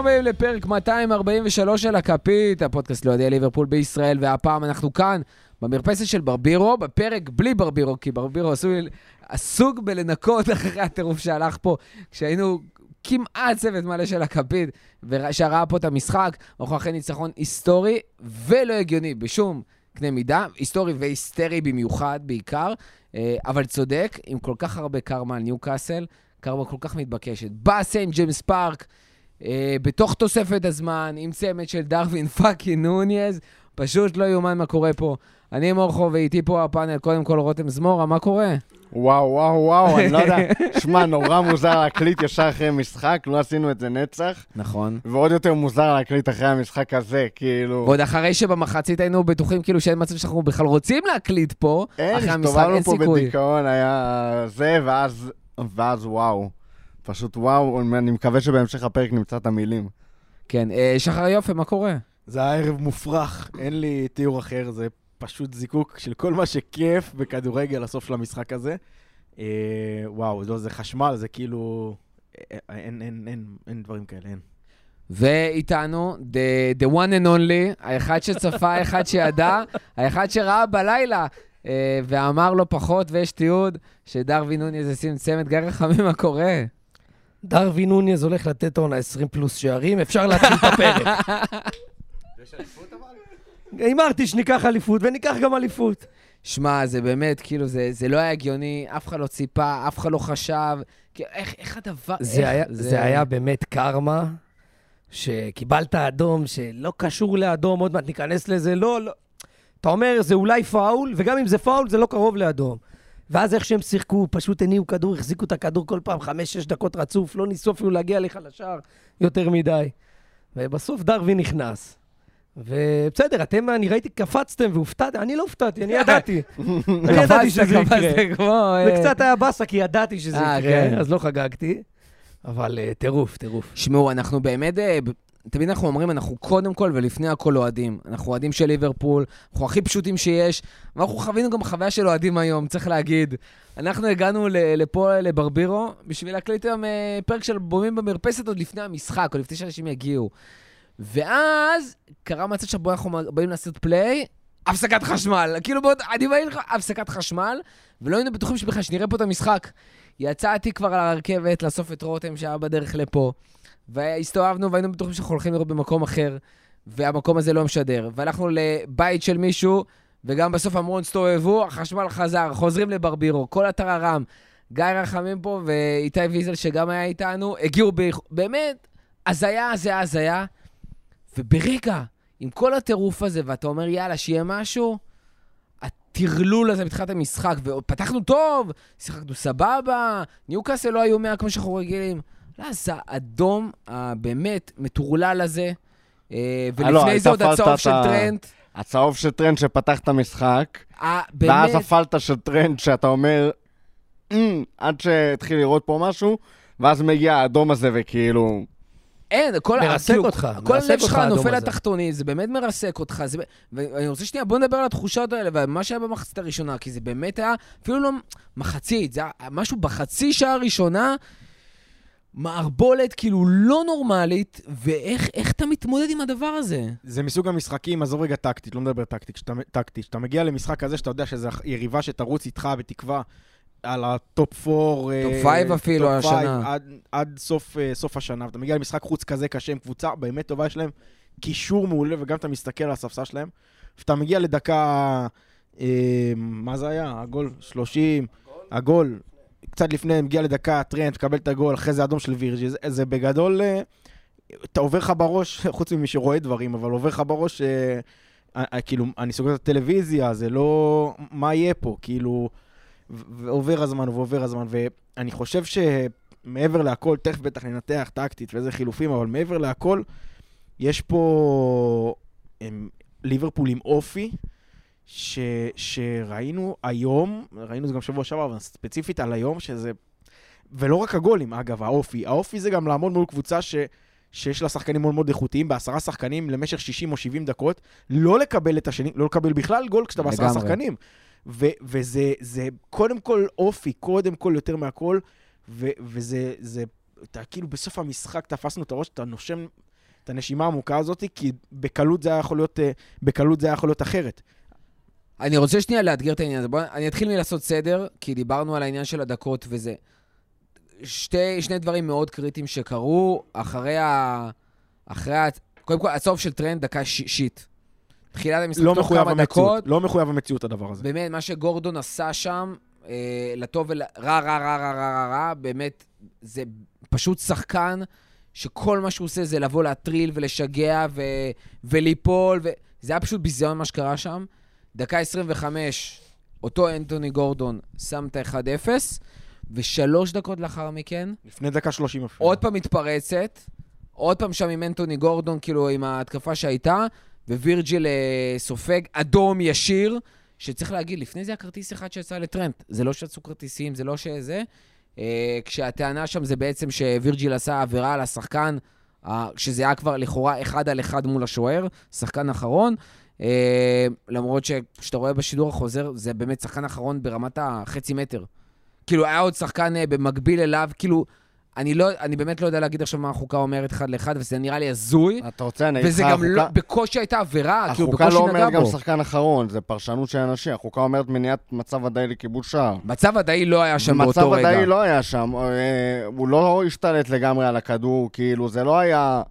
ברוכים הבאים לפרק 243 של הכפית, הפודקאסט לאוהדי ליברפול בישראל, והפעם אנחנו כאן, במרפסת של ברבירו, בפרק בלי ברבירו, כי ברבירו עשוי, עסוק בלנקות אחרי הטירוף שהלך פה, כשהיינו כמעט צוות מלא של הכפית, שראה פה את המשחק, אנחנו אחרי ניצחון היסטורי ולא הגיוני בשום קנה מידה, היסטורי והיסטרי במיוחד, בעיקר, אה, אבל צודק, עם כל כך הרבה קרמה על ניוקאסל, קרמה כל כך מתבקשת. בא סנט ג'יימס פארק, בתוך תוספת הזמן, עם צמד של דרווין fucking נוניז, פשוט לא יאומן מה קורה פה. אני מורכו ואיתי פה הפאנל, קודם כל רותם זמורה, מה קורה? וואו, וואו, וואו, אני לא יודע. שמע, נורא מוזר להקליט ישר אחרי משחק, לא עשינו את זה נצח. נכון. ועוד יותר מוזר להקליט אחרי המשחק הזה, כאילו... ועוד אחרי שבמחצית היינו בטוחים כאילו שאין מצב שאנחנו בכלל רוצים להקליט פה, אין, אחרי המשחק הסתובבנו אין פה סיכוי. בדיכאון, היה זה, ואז, ואז וואו. פשוט וואו, אני מקווה שבהמשך הפרק נמצא את המילים. כן, אה, שחר יופי, מה קורה? זה היה ערב מופרך, אין לי תיאור אחר, זה פשוט זיקוק של כל מה שכיף בכדורגל הסוף של המשחק הזה. אה, וואו, לא, זה חשמל, זה כאילו... אה, אין, אין, אין, אין דברים כאלה, אין. ואיתנו, the, the one and only, האחד שצפה, האחד שידע, האחד שראה בלילה, ואמר לו פחות, ויש תיעוד, שדרווין נוניז ישים צמד גיא רחמים, מה קורה? דרווין נוניז הולך לתת עונה 20 פלוס שערים, אפשר להתחיל את הפרק. הימרתי שניקח אליפות, וניקח גם אליפות. שמע, זה באמת, כאילו, זה, זה לא היה הגיוני, אף אחד לא ציפה, אף אחד לא חשב. איך, איך הדבר... זה איך, היה, זה היה באמת קרמה, שקיבלת אדום שלא קשור לאדום, עוד מעט ניכנס לזה, לא, לא. אתה אומר, זה אולי פאול, וגם אם זה פאול, זה לא קרוב לאדום. ואז איך שהם שיחקו, פשוט הניעו כדור, החזיקו את הכדור כל פעם, חמש-שש דקות רצוף, לא ניסו אפילו להגיע לך לשער יותר מדי. ובסוף דרווין נכנס. ובסדר, אתם, אני ראיתי, קפצתם והופתעתם, אני לא הופתעתי, אני ידעתי. אני ידעתי שזה יקרה. זה אה, קצת היה באסה, כי ידעתי שזה אה, יקרה, כן. אז לא חגגתי. אבל אה, טירוף, טירוף. שמעו, אנחנו באמת, תמיד אנחנו אומרים, אנחנו קודם כל ולפני הכל אוהדים. אנחנו אוהדים של ליברפול, אנחנו הכי פשוטים שיש, ואנחנו חווינו גם חוויה של אוהדים היום, צריך להגיד. אנחנו הגענו לפה, לברבירו, בשביל להקליט היום אה, פרק של בומים במרפסת עוד לפני המשחק, או לפני שאנשים יגיעו. ואז קרה מצב שבו אנחנו באים לעשות פליי, הפסקת חשמל. כאילו, בעוד, אני בא לך, הפסקת חשמל, ולא היינו בטוחים שבכלל שנראה פה את המשחק. יצאתי כבר על הרכבת לאסוף את רותם שהיה בדרך לפה, והסתובבנו והיינו בטוחים שאנחנו הולכים לראות במקום אחר, והמקום הזה לא משדר. והלכנו לבית של מישהו, וגם בסוף אמרו, הסתובבו, החשמל חזר, חוזרים לברבירו, כל הטררם. גיא רחמים פה ואיתי ויזל, שגם היה איתנו, הגיעו ב... באמת, הזיה, הזיה, הזיה. וברגע, עם כל הטירוף הזה, ואתה אומר, יאללה, שיהיה משהו, הטרלול הזה בתחילת המשחק, ופתחנו טוב, שיחקנו סבבה, ניוקאסל לא היו מאה כמו שאנחנו רגילים. לא, זה האדום הבאמת מטורלל הזה, אה, אה, לא, ולפני היית זה עוד הצהוב של טרנט. הצהוב של טרנט שפתח את המשחק, אה, ואז הפלטה של טרנט שאתה אומר, "אמ", עד שהתחיל לראות פה משהו, ואז מגיע האדום הזה וכאילו... אין, כל, מרסק כאילו, אותך, כל מרסק הלב שלך נופל הזה. לתחתונית, זה באמת מרסק אותך. זה, ואני רוצה שנייה, בוא נדבר על התחושות האלה, ומה שהיה במחצית הראשונה, כי זה באמת היה, אפילו לא מחצית, זה היה משהו בחצי שעה הראשונה, מערבולת כאילו לא נורמלית, ואיך איך אתה מתמודד עם הדבר הזה? זה מסוג המשחקים, עזוב רגע טקטית, לא מדבר טקטית, שאתה, טקטית. שאתה מגיע למשחק כזה שאתה יודע שזו יריבה שתרוץ איתך בתקווה על הטופ 4. top five אפילו השנה. עד, עד סוף, אה, סוף השנה. ואתה מגיע למשחק חוץ כזה קשה עם קבוצה באמת טובה, יש להם קישור מעולה, וגם אתה מסתכל על הספסל שלהם. ואתה מגיע לדקה, אה, מה זה היה? הגול 30, הגול. קצת לפני, מגיע לדקה, טרנד, מקבל את הגול, אחרי זה אדום של וירג'י. זה, זה בגדול, אה, אתה עובר לך בראש, חוץ ממי שרואה דברים, אבל עובר לך בראש, אה, אה, אה, כאילו, אני סוגר את הטלוויזיה, זה לא... מה יהיה פה? כאילו... ועובר הזמן ועובר הזמן, ואני חושב שמעבר להכל, תכף בטח ננתח טקטית ואיזה חילופים, אבל מעבר להכל, יש פה הם, ליברפול עם אופי, ש, שראינו היום, ראינו זה גם שבוע שעבר, אבל ספציפית על היום, שזה... ולא רק הגולים, אגב, האופי. האופי זה גם לעמוד מול קבוצה ש... שיש לה שחקנים מאוד מאוד איכותיים, בעשרה שחקנים למשך 60 או 70 דקות, לא לקבל את השני, לא לקבל בכלל גול כשאתה בעשרה. שחקנים. ו- וזה זה קודם כל אופי, קודם כל יותר מהכל, ו- וזה, זה, אתה כאילו בסוף המשחק תפסנו את הראש, אתה נושם, את הנשימה העמוקה הזאת, כי בקלות זה היה יכול להיות, אה, בקלות זה היה יכול להיות אחרת. אני רוצה שנייה לאתגר את העניין הזה. בוא, אני אתחיל מלעשות סדר, כי דיברנו על העניין של הדקות וזה. שתי, שני דברים מאוד קריטיים שקרו אחרי ה... אחרי ה... קודם כל, הסוף של טרנט, דקה ש... שיט. תחילת המשחק, לא תוך כמה המציאות, דקות, לא מחויב המציאות הדבר הזה. באמת, מה שגורדון עשה שם, אה, לטוב ול... רע, רע, רע, רע, רע, רע, רע, באמת, זה פשוט שחקן שכל מה שהוא עושה זה לבוא להטריל ולשגע ו... וליפול, ו... זה היה פשוט ביזיון מה שקרה שם. דקה 25, אותו אנטוני גורדון שם את ה-1-0, ושלוש דקות לאחר מכן, לפני דקה 30 אפילו. עוד פעם מתפרצת, עוד פעם שם עם אנטוני גורדון, כאילו עם ההתקפה שהייתה, ווירג'יל אה, סופג אדום ישיר, שצריך להגיד, לפני זה היה כרטיס אחד שיצא לטרנט. זה לא שיצאו כרטיסים, זה לא שזה. אה, כשהטענה שם זה בעצם שווירג'יל עשה עבירה על השחקן, אה, שזה היה כבר לכאורה אחד על אחד מול השוער, שחקן אחרון. אה, למרות שכשאתה רואה בשידור החוזר, זה באמת שחקן אחרון ברמת החצי מטר. כאילו, היה עוד שחקן אה, במקביל אליו, כאילו, אני, לא, אני באמת לא יודע להגיד עכשיו מה החוקה אומרת אחד לאחד, וזה נראה לי הזוי. אתה רוצה, אני אגיד וזה לך, גם לא, החוקה- בקושי הייתה עבירה, כאילו, החוקה בקושי לא נגע אומרת גם בו. שחקן אחרון, זה פרשנות של אנשים. החוקה אומרת מניעת מצב ודאי לכיבוש שער. מצב ודאי לא היה שם מצב באותו רגע. ודאי לא היה שם, אה, הוא לא השתלט לגמרי על הכדור, כאילו, זה לא היה...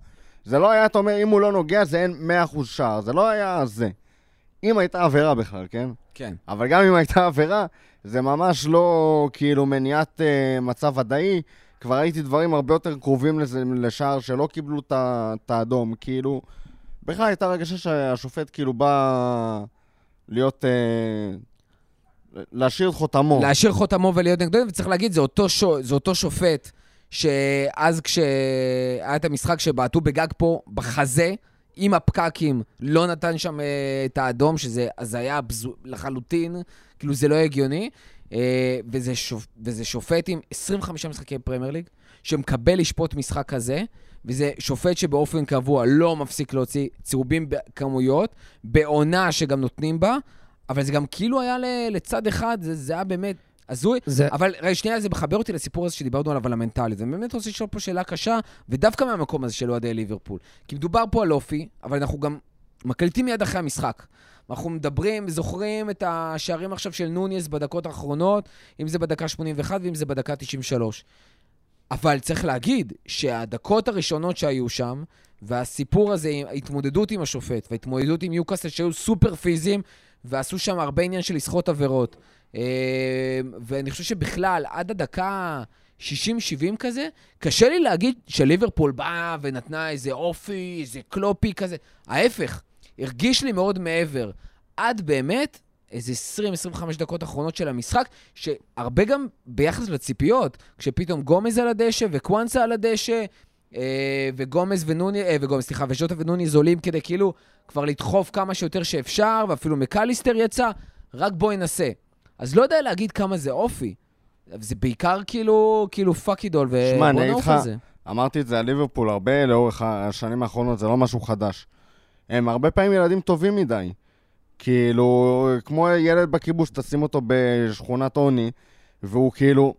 זה לא היה, אתה אומר, אם הוא לא נוגע, זה אין 100% שער, זה לא היה זה. אם הייתה עבירה בכלל, כן? כן. אבל גם אם הייתה עבירה, זה ממש לא כאילו מניעת אה, מצב ודאי. כבר ראיתי דברים הרבה יותר קרובים לזה, לשער שלא קיבלו את האדום, כאילו... בכלל הייתה הרגשה שהשופט כאילו בא להיות... אה, להשאיר חותמו. להשאיר חותמו ולהיות נגדו, וצריך להגיד, זה אותו, שו, זה אותו שופט שאז כשהיה את המשחק שבעטו בגג פה, בחזה, עם הפקקים, לא נתן שם אה, את האדום, שזה הזיה לחלוטין, כאילו זה לא הגיוני. אה, וזה, שופ, וזה שופט עם 25 משחקי פרמייר ליג, שמקבל לשפוט משחק כזה, וזה שופט שבאופן קבוע לא מפסיק להוציא צהובים בכמויות, בעונה שגם נותנים בה, אבל זה גם כאילו היה לצד אחד, זה, זה היה באמת הזוי. זה, אבל רגע, שנייה, זה מחבר אותי לסיפור הזה שדיברנו עליו, על המנטלית. ואני באמת רוצה לשאול פה שאלה קשה, ודווקא מהמקום הזה של אוהדי ליברפול. כי מדובר פה על אופי, אבל אנחנו גם מקליטים מיד אחרי המשחק. אנחנו מדברים, זוכרים את השערים עכשיו של נוניס בדקות האחרונות, אם זה בדקה 81 ואם זה בדקה 93. אבל צריך להגיד שהדקות הראשונות שהיו שם, והסיפור הזה, ההתמודדות עם השופט, וההתמודדות עם יוקאסל שהיו סופר פיזיים, ועשו שם הרבה עניין של לסחוט עבירות. אה, ואני חושב שבכלל, עד הדקה 60-70 כזה, קשה לי להגיד שליברפול באה ונתנה איזה אופי, איזה קלופי כזה. ההפך, הרגיש לי מאוד מעבר. עד באמת איזה 20-25 דקות אחרונות של המשחק, שהרבה גם ביחס לציפיות, כשפתאום גומז על הדשא וקוואנסה על הדשא, אה, וגומז ונוני, אה, וגומז, סליחה, וז'וטה ונוני זולים כדי כאילו כבר לדחוף כמה שיותר שאפשר, ואפילו מקליסטר יצא, רק בואי ננסה. אז לא יודע להגיד כמה זה אופי. זה בעיקר כאילו, כאילו פאקי דול, שמע, אני ובוא נעוף על זה. אמרתי את זה על ליברפול הרבה לאורך השנים האחרונות, זה לא משהו חדש. הם הרבה פעמים ילדים טובים מדי. כאילו, כמו ילד בכיבוש, תשים אותו בשכונת עוני, והוא כאילו...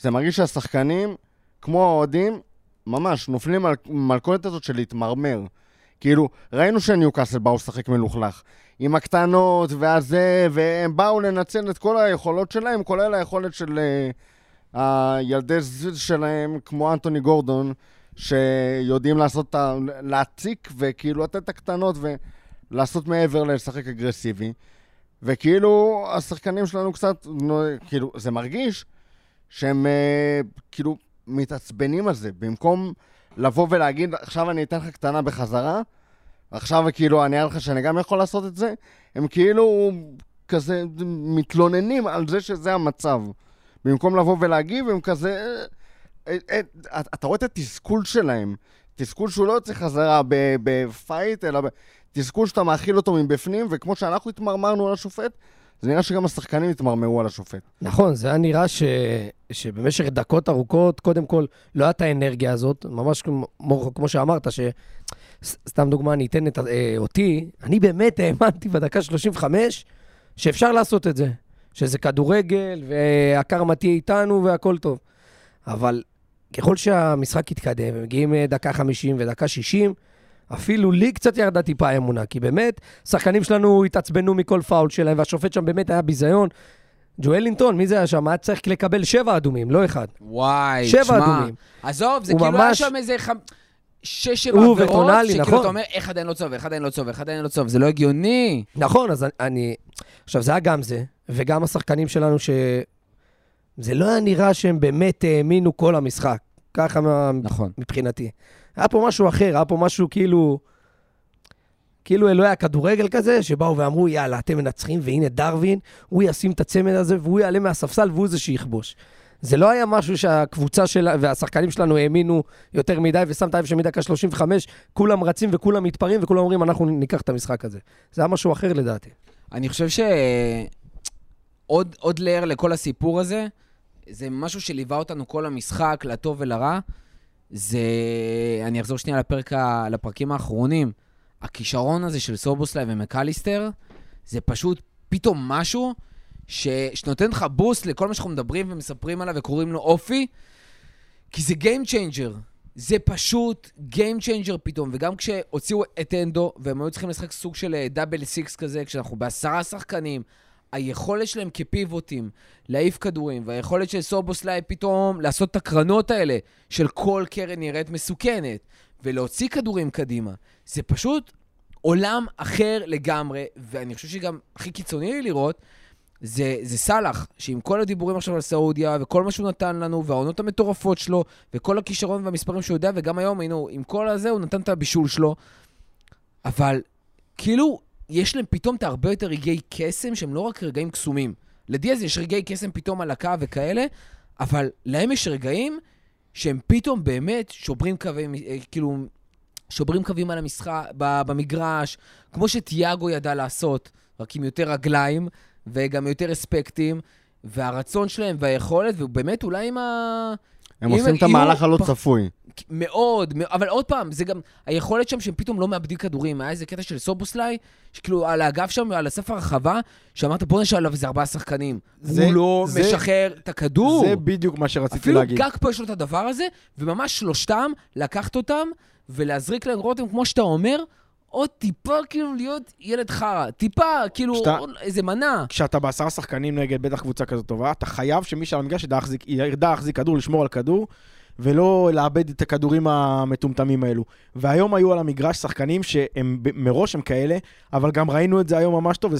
זה מרגיש שהשחקנים, כמו האוהדים, ממש נופלים על מלכודת הזאת של להתמרמר. כאילו, ראינו שניוקאסל באו לשחק מלוכלך. עם הקטנות והזה, והם באו לנצל את כל היכולות שלהם, כולל היכולת של uh, הילדי זיז שלהם, כמו אנטוני גורדון, שיודעים לעשות. להציק וכאילו לתת את הקטנות ולעשות מעבר לשחק אגרסיבי. וכאילו, השחקנים שלנו קצת, כאילו, זה מרגיש שהם uh, כאילו מתעצבנים על זה. במקום לבוא ולהגיד, עכשיו אני אתן לך קטנה בחזרה, עכשיו כאילו אני אראה לך שאני גם יכול לעשות את זה, הם כאילו כזה מתלוננים על זה שזה המצב. במקום לבוא ולהגיב, הם כזה... אה, אה, אה, אתה רואה את התסכול שלהם. תסכול שהוא לא יוצא חזרה בפייט, אלא תסכול שאתה מאכיל אותו מבפנים, וכמו שאנחנו התמרמרנו על השופט, זה נראה שגם השחקנים התמרמרו על השופט. נכון, זה היה נראה ש... שבמשך דקות ארוכות, קודם כל, לא הייתה האנרגיה הזאת, ממש כמו, כמו שאמרת, ש... סתם דוגמה, אני אתן את, אה, אותי, אני באמת האמנתי בדקה 35 שאפשר לעשות את זה, שזה כדורגל, והקרמה תהיה איתנו והכל טוב. אבל ככל שהמשחק התקדם, ומגיעים אה, דקה 50 ודקה 60, אפילו לי קצת ירדה טיפה האמונה, כי באמת, שחקנים שלנו התעצבנו מכל פאול שלהם, והשופט שם באמת היה ביזיון. ג'ואלינטון, מי זה היה שם? היה צריך לקבל שבע אדומים, לא אחד. וואי, שבע תשמע, אדומים. עזוב, זה כאילו היה ממש- שם איזה חמ... שש, שבע עבירות, וטונאלי, שכאילו נכון. אתה אומר, איך עדיין לא צהוב, איך עדיין לא צהוב, איך עדיין לא צהוב, זה לא הגיוני. נכון, אז אני... עכשיו, זה היה גם זה, וגם השחקנים שלנו ש... זה לא היה נראה שהם באמת האמינו כל המשחק. ככה נכון. מבחינתי. היה פה משהו אחר, היה פה משהו כאילו... כאילו אלוהי הכדורגל כזה, שבאו ואמרו, יאללה, אתם מנצחים, והנה דרווין, הוא ישים את הצמד הזה, והוא יעלה מהספסל, והוא זה שיכבוש. זה לא היה משהו שהקבוצה שלה והשחקנים שלנו האמינו יותר מדי, ושמת לב שמדקה 35, כולם רצים וכולם מתפרעים, וכולם אומרים, אנחנו ניקח את המשחק הזה. זה היה משהו אחר לדעתי. אני חושב ש... עוד, layer לכל הסיפור הזה, זה משהו שליווה אותנו כל המשחק, לטוב ולרע. זה... אני אחזור שנייה לפרק ה... לפרקים האחרונים. הכישרון הזה של סובוסליי ומקליסטר, זה פשוט פתאום משהו ש... שנותן לך boost לכל מה שאנחנו מדברים ומספרים עליו וקוראים לו אופי, כי זה Game Changer. זה פשוט Game Changer פתאום, וגם כשהוציאו את אנדו, והם היו צריכים לשחק סוג של double six כזה, כשאנחנו בעשרה שחקנים, היכולת שלהם כפיבוטים להעיף כדורים, והיכולת של סובוסליי פתאום לעשות את הקרנות האלה, של כל קרן נראית מסוכנת, ולהוציא כדורים קדימה, זה פשוט עולם אחר לגמרי, ואני חושב שגם הכי קיצוני לי לראות, זה, זה סאלח, שעם כל הדיבורים עכשיו על סעודיה, וכל מה שהוא נתן לנו, והעונות המטורפות שלו, וכל הכישרון והמספרים שהוא יודע, וגם היום, הנה, עם כל הזה, הוא נתן את הבישול שלו. אבל, כאילו, יש להם פתאום את הרבה יותר רגעי קסם, שהם לא רק רגעים קסומים. לדיאז יש רגעי קסם פתאום על הקו וכאלה, אבל להם יש רגעים שהם פתאום באמת שוברים קווים, אה, כאילו, שוברים קווים על המשחק, במגרש, כמו שתיאגו ידע לעשות, רק עם יותר רגליים וגם יותר אספקטים, והרצון שלהם והיכולת, ובאמת אולי עם ה... הם אם- עושים את המהלך הלא פח- צפוי. מאוד, אבל עוד פעם, זה גם היכולת שם שהם פתאום לא מאבדים כדורים. היה איזה קטע של סובוסליי, שכאילו על האגף שם, על הסף הרחבה, שאמרת בוא נשאל עליו איזה ארבעה שחקנים. זה- הוא לא זה- משחרר את הכדור. זה בדיוק מה שרציתי אפילו להגיד. גג פה יש לו את הדבר הזה, וממש שלושתם, לקחת אותם ולהזריק להם רותם, כמו שאתה אומר, עוד טיפה כאילו להיות ילד חרא. טיפה, כאילו, שאתה- עוד איזה מנה. כשאתה בעשרה שחקנים נגד בטח קבוצה כזאת טובה, אתה חייב שמי שעל המגרש ידע להחזיק כדור, לשמור על כדור, ולא לאבד את הכדורים המטומטמים האלו. והיום היו על המגרש שחקנים שהם מראש הם כאלה, אבל גם ראינו את זה היום ממש טוב.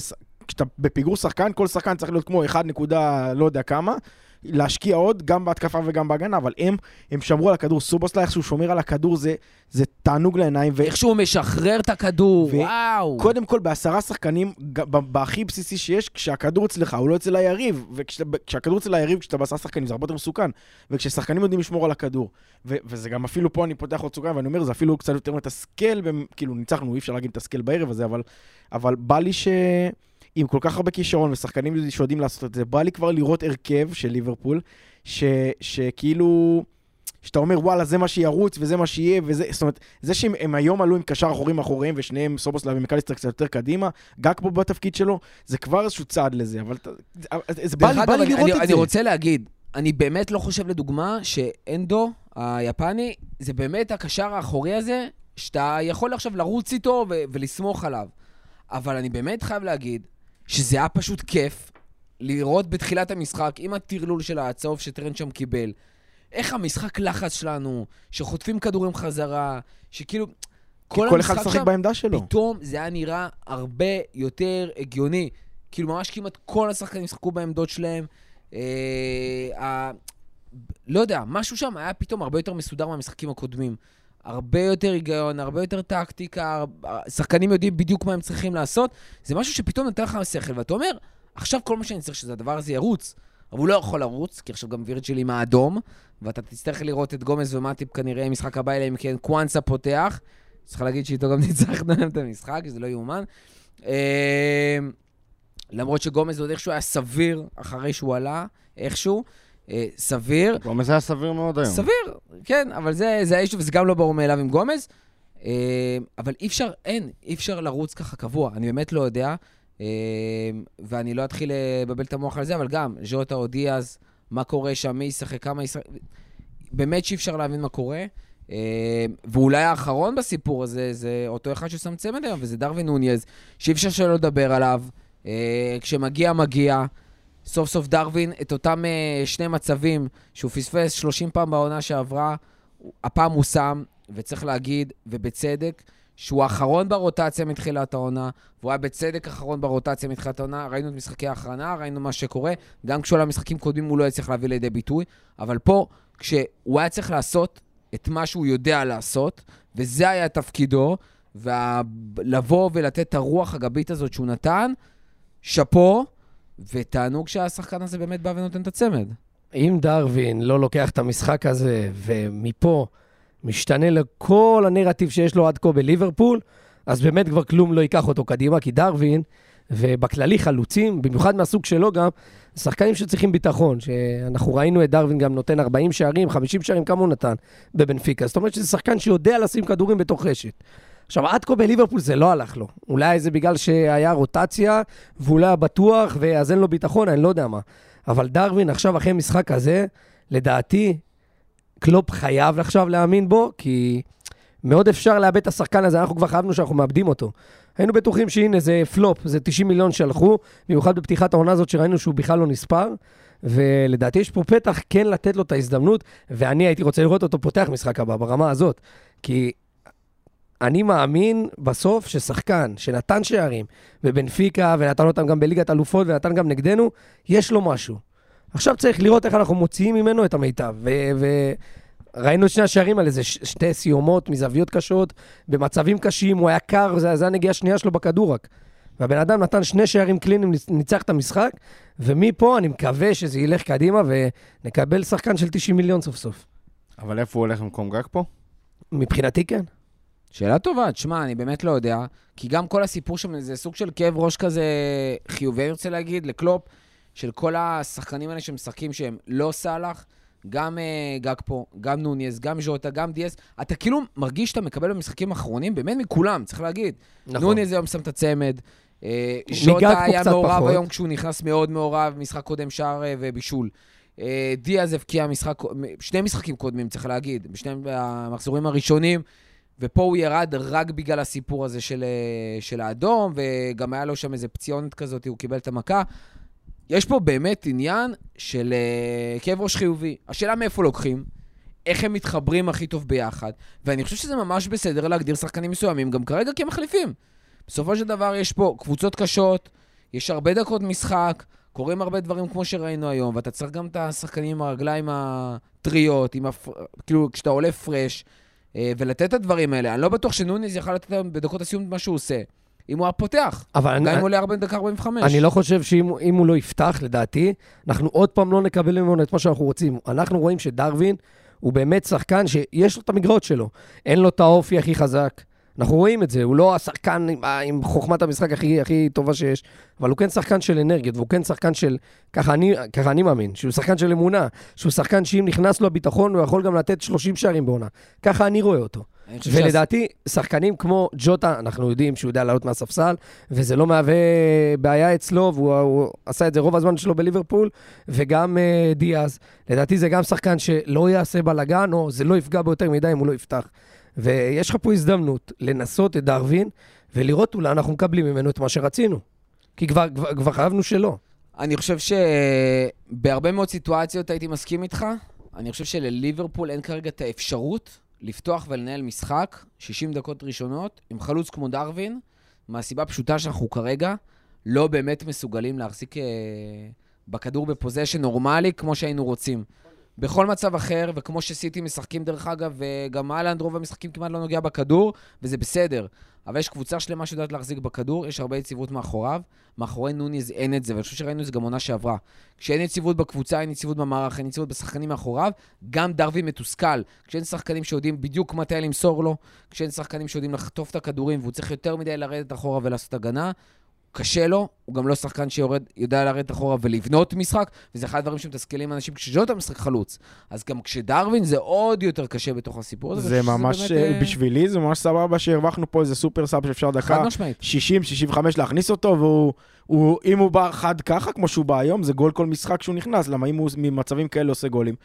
כשאתה בפיגור שחקן, כל שחקן צריך להיות כמו 1 נקודה לא יודע כמה, להשקיע עוד, גם בהתקפה וגם בהגנה, אבל הם, הם שמרו על הכדור. סובוסלה, איך שהוא שומר על הכדור, זה, זה תענוג לעיניים. ו- איך שהוא משחרר את הכדור, ו- וואו. קודם כל, בעשרה שחקנים, בהכי בסיסי שיש, כשהכדור אצלך, הוא לא אצל היריב, וכשהכדור אצל היריב, כשאתה בעשרה שחקנים, זה הרבה יותר מסוכן. וכששחקנים יודעים לשמור על הכדור, ו- וזה גם אפילו פה, אני פותח עוד סוגריים, ואני אומר, זה אפילו קצת יותר מתסכל, כאילו, ניצחנו, אי אפשר להגיד מתסכל בערב הזה, אבל, אבל בא לי ש... עם כל כך הרבה כישרון ושחקנים שיודעים לעשות את זה, בא לי כבר לראות הרכב של ליברפול, ש- שכאילו... שאתה אומר, וואלה, זה מה שירוץ וזה מה שיהיה, וזה, זאת אומרת, זה שהם הם היום עלו עם קשר אחורי מאחוריהם, ושניהם, סובוסלב ומקליסטר קצת יותר קדימה, גג פה בתפקיד שלו, זה כבר איזשהו צעד לזה, אבל זה- בא לי, בא לי אני- לראות אני- את אני זה. רוצה להגיד, אני באמת לא חושב לדוגמה שאנדו, היפני, זה באמת הקשר האחורי הזה, שאתה יכול עכשיו לרוץ איתו ו- ולסמוך עליו. אבל אני באמת חייב להגיד שזה היה פשוט כיף לראות בתחילת המשחק, עם הטרלול של הצהוב שטרנד שם קיבל, איך המשחק לחץ שלנו, שחוטפים כדורים חזרה, שכאילו... כל אחד המשחק משחק בעמדה שלו. פתאום זה היה נראה הרבה יותר הגיוני. כאילו, ממש כמעט כל השחקנים שיחקו בעמדות שלהם. אה, ה... לא יודע, משהו שם היה פתאום הרבה יותר מסודר מהמשחקים הקודמים. הרבה יותר היגיון, הרבה יותר טקטיקה, שחקנים יודעים בדיוק מה הם צריכים לעשות. זה משהו שפתאום נותן לך שכל, ואתה אומר, עכשיו כל מה שאני צריך שזה הדבר הזה ירוץ. אבל הוא לא יכול לרוץ, כי עכשיו גם וירג'יל עם האדום, ואתה תצטרך לראות את גומז ומטיפ כנראה משחק הבא, אלא אם כן קוואנסה פותח. צריך להגיד שאיתו גם ניצחנו את המשחק, שזה לא יאומן. אה, למרות שגומז עוד איכשהו היה סביר אחרי שהוא עלה, איכשהו. אה, סביר. גומז היה סביר מאוד היום. סביר, כן, אבל זה, זה האישו, וזה גם לא ברור מאליו עם גומז. אה, אבל אי אפשר, אין, אי אפשר לרוץ ככה קבוע, אני באמת לא יודע. אה, ואני לא אתחיל לבלבל את המוח על זה, אבל גם, ז'וטה או דיאז, מה קורה שם, מי ישחק, כמה ישחק... באמת שאי אפשר להבין מה קורה. ואולי האחרון בסיפור הזה, זה אותו אחד ששם צמד היום, וזה דרווין נוניז, שאי אפשר שלא לדבר עליו. כשמגיע, מגיע. סוף סוף דרווין, את אותם אה, שני מצבים שהוא פספס 30 פעם בעונה שעברה, הפעם הוא שם, וצריך להגיד, ובצדק, שהוא האחרון ברוטציה מתחילת העונה, והוא היה בצדק אחרון ברוטציה מתחילת העונה. ראינו את משחקי ההכנה, ראינו מה שקורה. גם כשהוא היה משחקים קודמים הוא לא הצליח להביא לידי ביטוי, אבל פה, כשהוא היה צריך לעשות את מה שהוא יודע לעשות, וזה היה תפקידו, ולבוא ולתת את הרוח הגבית הזאת שהוא נתן, שאפו, ותענוג שהשחקן הזה באמת בא ונותן את הצמד. אם דרווין לא לוקח את המשחק הזה, ומפה משתנה לכל הנרטיב שיש לו עד כה בליברפול, אז באמת כבר כלום לא ייקח אותו קדימה, כי דרווין, ובכללי חלוצים, במיוחד מהסוג שלו גם, שחקנים שצריכים ביטחון, שאנחנו ראינו את דרווין גם נותן 40 שערים, 50 שערים, כמה הוא נתן בבנפיקה. זאת אומרת שזה שחקן שיודע לשים כדורים בתוך רשת. עכשיו, עד כה בליברפול זה לא הלך לו. אולי זה בגלל שהיה רוטציה, והוא לא בטוח, ואז אין לו ביטחון, אני לא יודע מה. אבל דרווין עכשיו, אחרי משחק כזה, לדעתי, קלופ חייב עכשיו להאמין בו, כי מאוד אפשר לאבד את השחקן הזה, אנחנו כבר חייבנו שאנחנו מאבדים אותו. היינו בטוחים שהנה זה פלופ, זה 90 מיליון שהלכו, במיוחד בפתיחת העונה הזאת שראינו שהוא בכלל לא נספר, ולדעתי יש פה פתח כן לתת לו את ההזדמנות, ואני הייתי רוצה לראות אותו פותח משחק הבא ברמה הזאת, כי אני מאמין בסוף ששחקן שנתן שערים בבנפיקה, ונתן אותם גם בליגת אלופות, ונתן גם נגדנו, יש לו משהו. עכשיו צריך לראות איך אנחנו מוציאים ממנו את המיטב. וראינו את שני השערים האלה, זה שתי סיומות מזוויות קשות, במצבים קשים, הוא היה קר, זה, זה הנגיעה השנייה שלו בכדור רק. והבן אדם נתן שני שערים קליניים, ניצח את המשחק, ומפה אני מקווה שזה ילך קדימה ונקבל שחקן של 90 מיליון סוף סוף. אבל איפה הוא הולך במקום גג פה? מבחינתי כן. שאלה טובה, תשמע, אני באמת לא יודע, כי גם כל הסיפור שם זה סוג של כאב ראש כזה חיובי, אני רוצה להגיד, לקלופ, של כל השחקנים האלה שמשחקים שהם לא סאלח, גם uh, גג פה, גם נוניס, גם ז'וטה, גם דיאס. אתה כאילו מרגיש שאתה מקבל במשחקים האחרונים, באמת מכולם, צריך להגיד. נכון. נוניס היום שם את הצמד. Uh, ז'וטה היה מעורב פחות. היום כשהוא נכנס מאוד מעורב, משחק קודם שער uh, ובישול. Uh, דיאז הבקיע משחק, שני משחקים קודמים, צריך להגיד, בשני המחזורים הראשונים. ופה הוא ירד רק בגלל הסיפור הזה של, של האדום, וגם היה לו שם איזה פציונת כזאת, הוא קיבל את המכה. יש פה באמת עניין של uh, כאב ראש חיובי. השאלה מאיפה לוקחים, איך הם מתחברים הכי טוב ביחד, ואני חושב שזה ממש בסדר להגדיר שחקנים מסוימים גם כרגע כמחליפים. בסופו של דבר יש פה קבוצות קשות, יש הרבה דקות משחק, קורים הרבה דברים כמו שראינו היום, ואתה צריך גם את השחקנים עם הרגליים הטריות, הפ... כאילו, כשאתה עולה פרש, אה, ולתת את הדברים האלה. אני לא בטוח שנוניס יכל לתת בדקות הסיום את מה שהוא עושה. אם הוא היה פותח. אבל גם אני, אם הוא עולה דקה 45. אני לא חושב שאם הוא לא יפתח, לדעתי, אנחנו עוד פעם לא נקבל ממנו את מה שאנחנו רוצים. אנחנו רואים שדרווין הוא באמת שחקן שיש לו את המגרעות שלו. אין לו את האופי הכי חזק. אנחנו רואים את זה, הוא לא השחקן עם, עם חוכמת המשחק הכי, הכי טובה שיש, אבל הוא כן שחקן של אנרגיות, והוא כן שחקן של, ככה אני, ככה אני מאמין, שהוא שחקן של אמונה, שהוא שחקן שאם נכנס לו הביטחון, הוא יכול גם לתת 30 שערים בעונה. ככה אני רואה אותו. ולדעתי. שחקנים כמו ג'וטה, אנחנו יודעים שהוא יודע לעלות מהספסל, וזה לא מהווה בעיה אצלו, והוא עשה את זה רוב הזמן שלו בליברפול, וגם uh, דיאז. לדעתי זה גם שחקן שלא יעשה בלאגן, או זה לא יפגע בו יותר מדי אם הוא לא יפתח. ויש לך פה הזדמנות לנסות את דרווין, ולראות אולי אנחנו מקבלים ממנו את מה שרצינו. כי כבר, כבר, כבר חייבנו שלא. אני חושב שבהרבה מאוד סיטואציות הייתי מסכים איתך. אני חושב שלליברפול אין כרגע את האפשרות לפתוח ולנהל משחק 60 דקות ראשונות עם חלוץ כמו דרווין, מהסיבה הפשוטה שאנחנו כרגע לא באמת מסוגלים להחזיק אה, בכדור בפוזיישן נורמלי כמו שהיינו רוצים. בכל מצב אחר, וכמו שסיטי משחקים דרך אגב, וגם אהלנד רוב המשחקים כמעט לא נוגע בכדור, וזה בסדר. אבל יש קבוצה שלמה שיודעת להחזיק בכדור, יש הרבה יציבות מאחוריו. מאחורי נוניז אין את זה, ואני חושב שראינו את זה גם עונה שעברה. כשאין יציבות בקבוצה, אין יציבות במערך, אין יציבות בשחקנים מאחוריו, גם דרווין מתוסכל. כשאין שחקנים שיודעים בדיוק מתי למסור לו, כשאין שחקנים שיודעים לחטוף את הכדורים, והוא צריך יותר מדי לרדת אחורה ולעשות הגנה, קשה לו, הוא גם לא שחקן שיורד, יודע לרדת אחורה ולבנות משחק, וזה אחד הדברים שמתסכלים אנשים כשז'וטה משחק חלוץ. אז גם כשדרווין זה עוד יותר קשה בתוך הסיפור הזה. זה ממש, באמת, אה, בשבילי זה ממש סבבה שהרווחנו פה איזה סופר סאב שאפשר דקה 60-65 להכניס אותו, והוא, הוא, אם הוא בא חד ככה, כמו שהוא בא היום, זה גול כל משחק שהוא נכנס, למה אם הוא ממצבים כאלה עושה גולים.